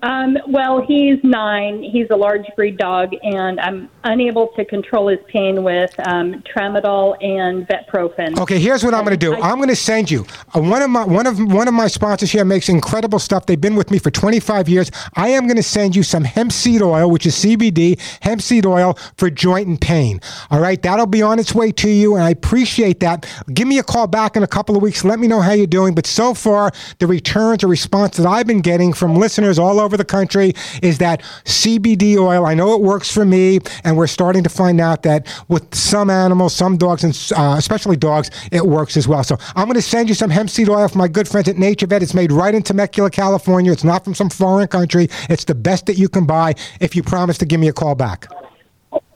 Um, well, he's nine. He's a large breed dog, and I'm unable to control his pain with um, tramadol and vetprofen. Okay, here's what I'm going to do. I'm going to send you uh, one of my one of one of my sponsors here makes incredible stuff. They've been with me for 25 years. I am going to send you some hemp seed oil, which is CBD hemp seed oil for joint and pain. All right, that'll be on its way to you, and I appreciate that. Give me a call back in a couple of weeks. Let me know how you're doing. But so far, the returns or response that I've been getting from listeners all over the country is that CBD oil. I know it works for me, and we're starting to find out that with some animals, some dogs, and uh, especially dogs, it works as well. So I'm going to send you some hemp seed oil from my good friends at NaturVet. It's made right in Temecula, California. It's not from some foreign country. It's the best that you can buy if you promise to give me a call back.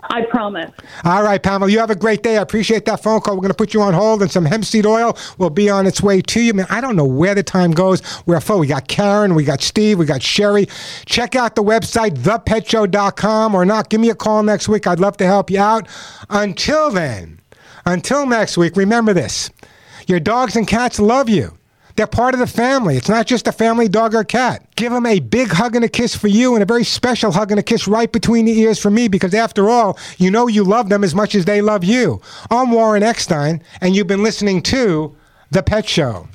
I promise. All right, Pamela, you have a great day. I appreciate that phone call. We're going to put you on hold, and some hemp seed oil will be on its way to you. Man, I don't know where the time goes. We're full. We got Karen, we got Steve, we got Sherry. Check out the website, thepetshow.com, or not. Give me a call next week. I'd love to help you out. Until then, until next week, remember this your dogs and cats love you. They're part of the family. It's not just a family dog or cat. Give them a big hug and a kiss for you and a very special hug and a kiss right between the ears for me because after all, you know you love them as much as they love you. I'm Warren Eckstein and you've been listening to The Pet Show.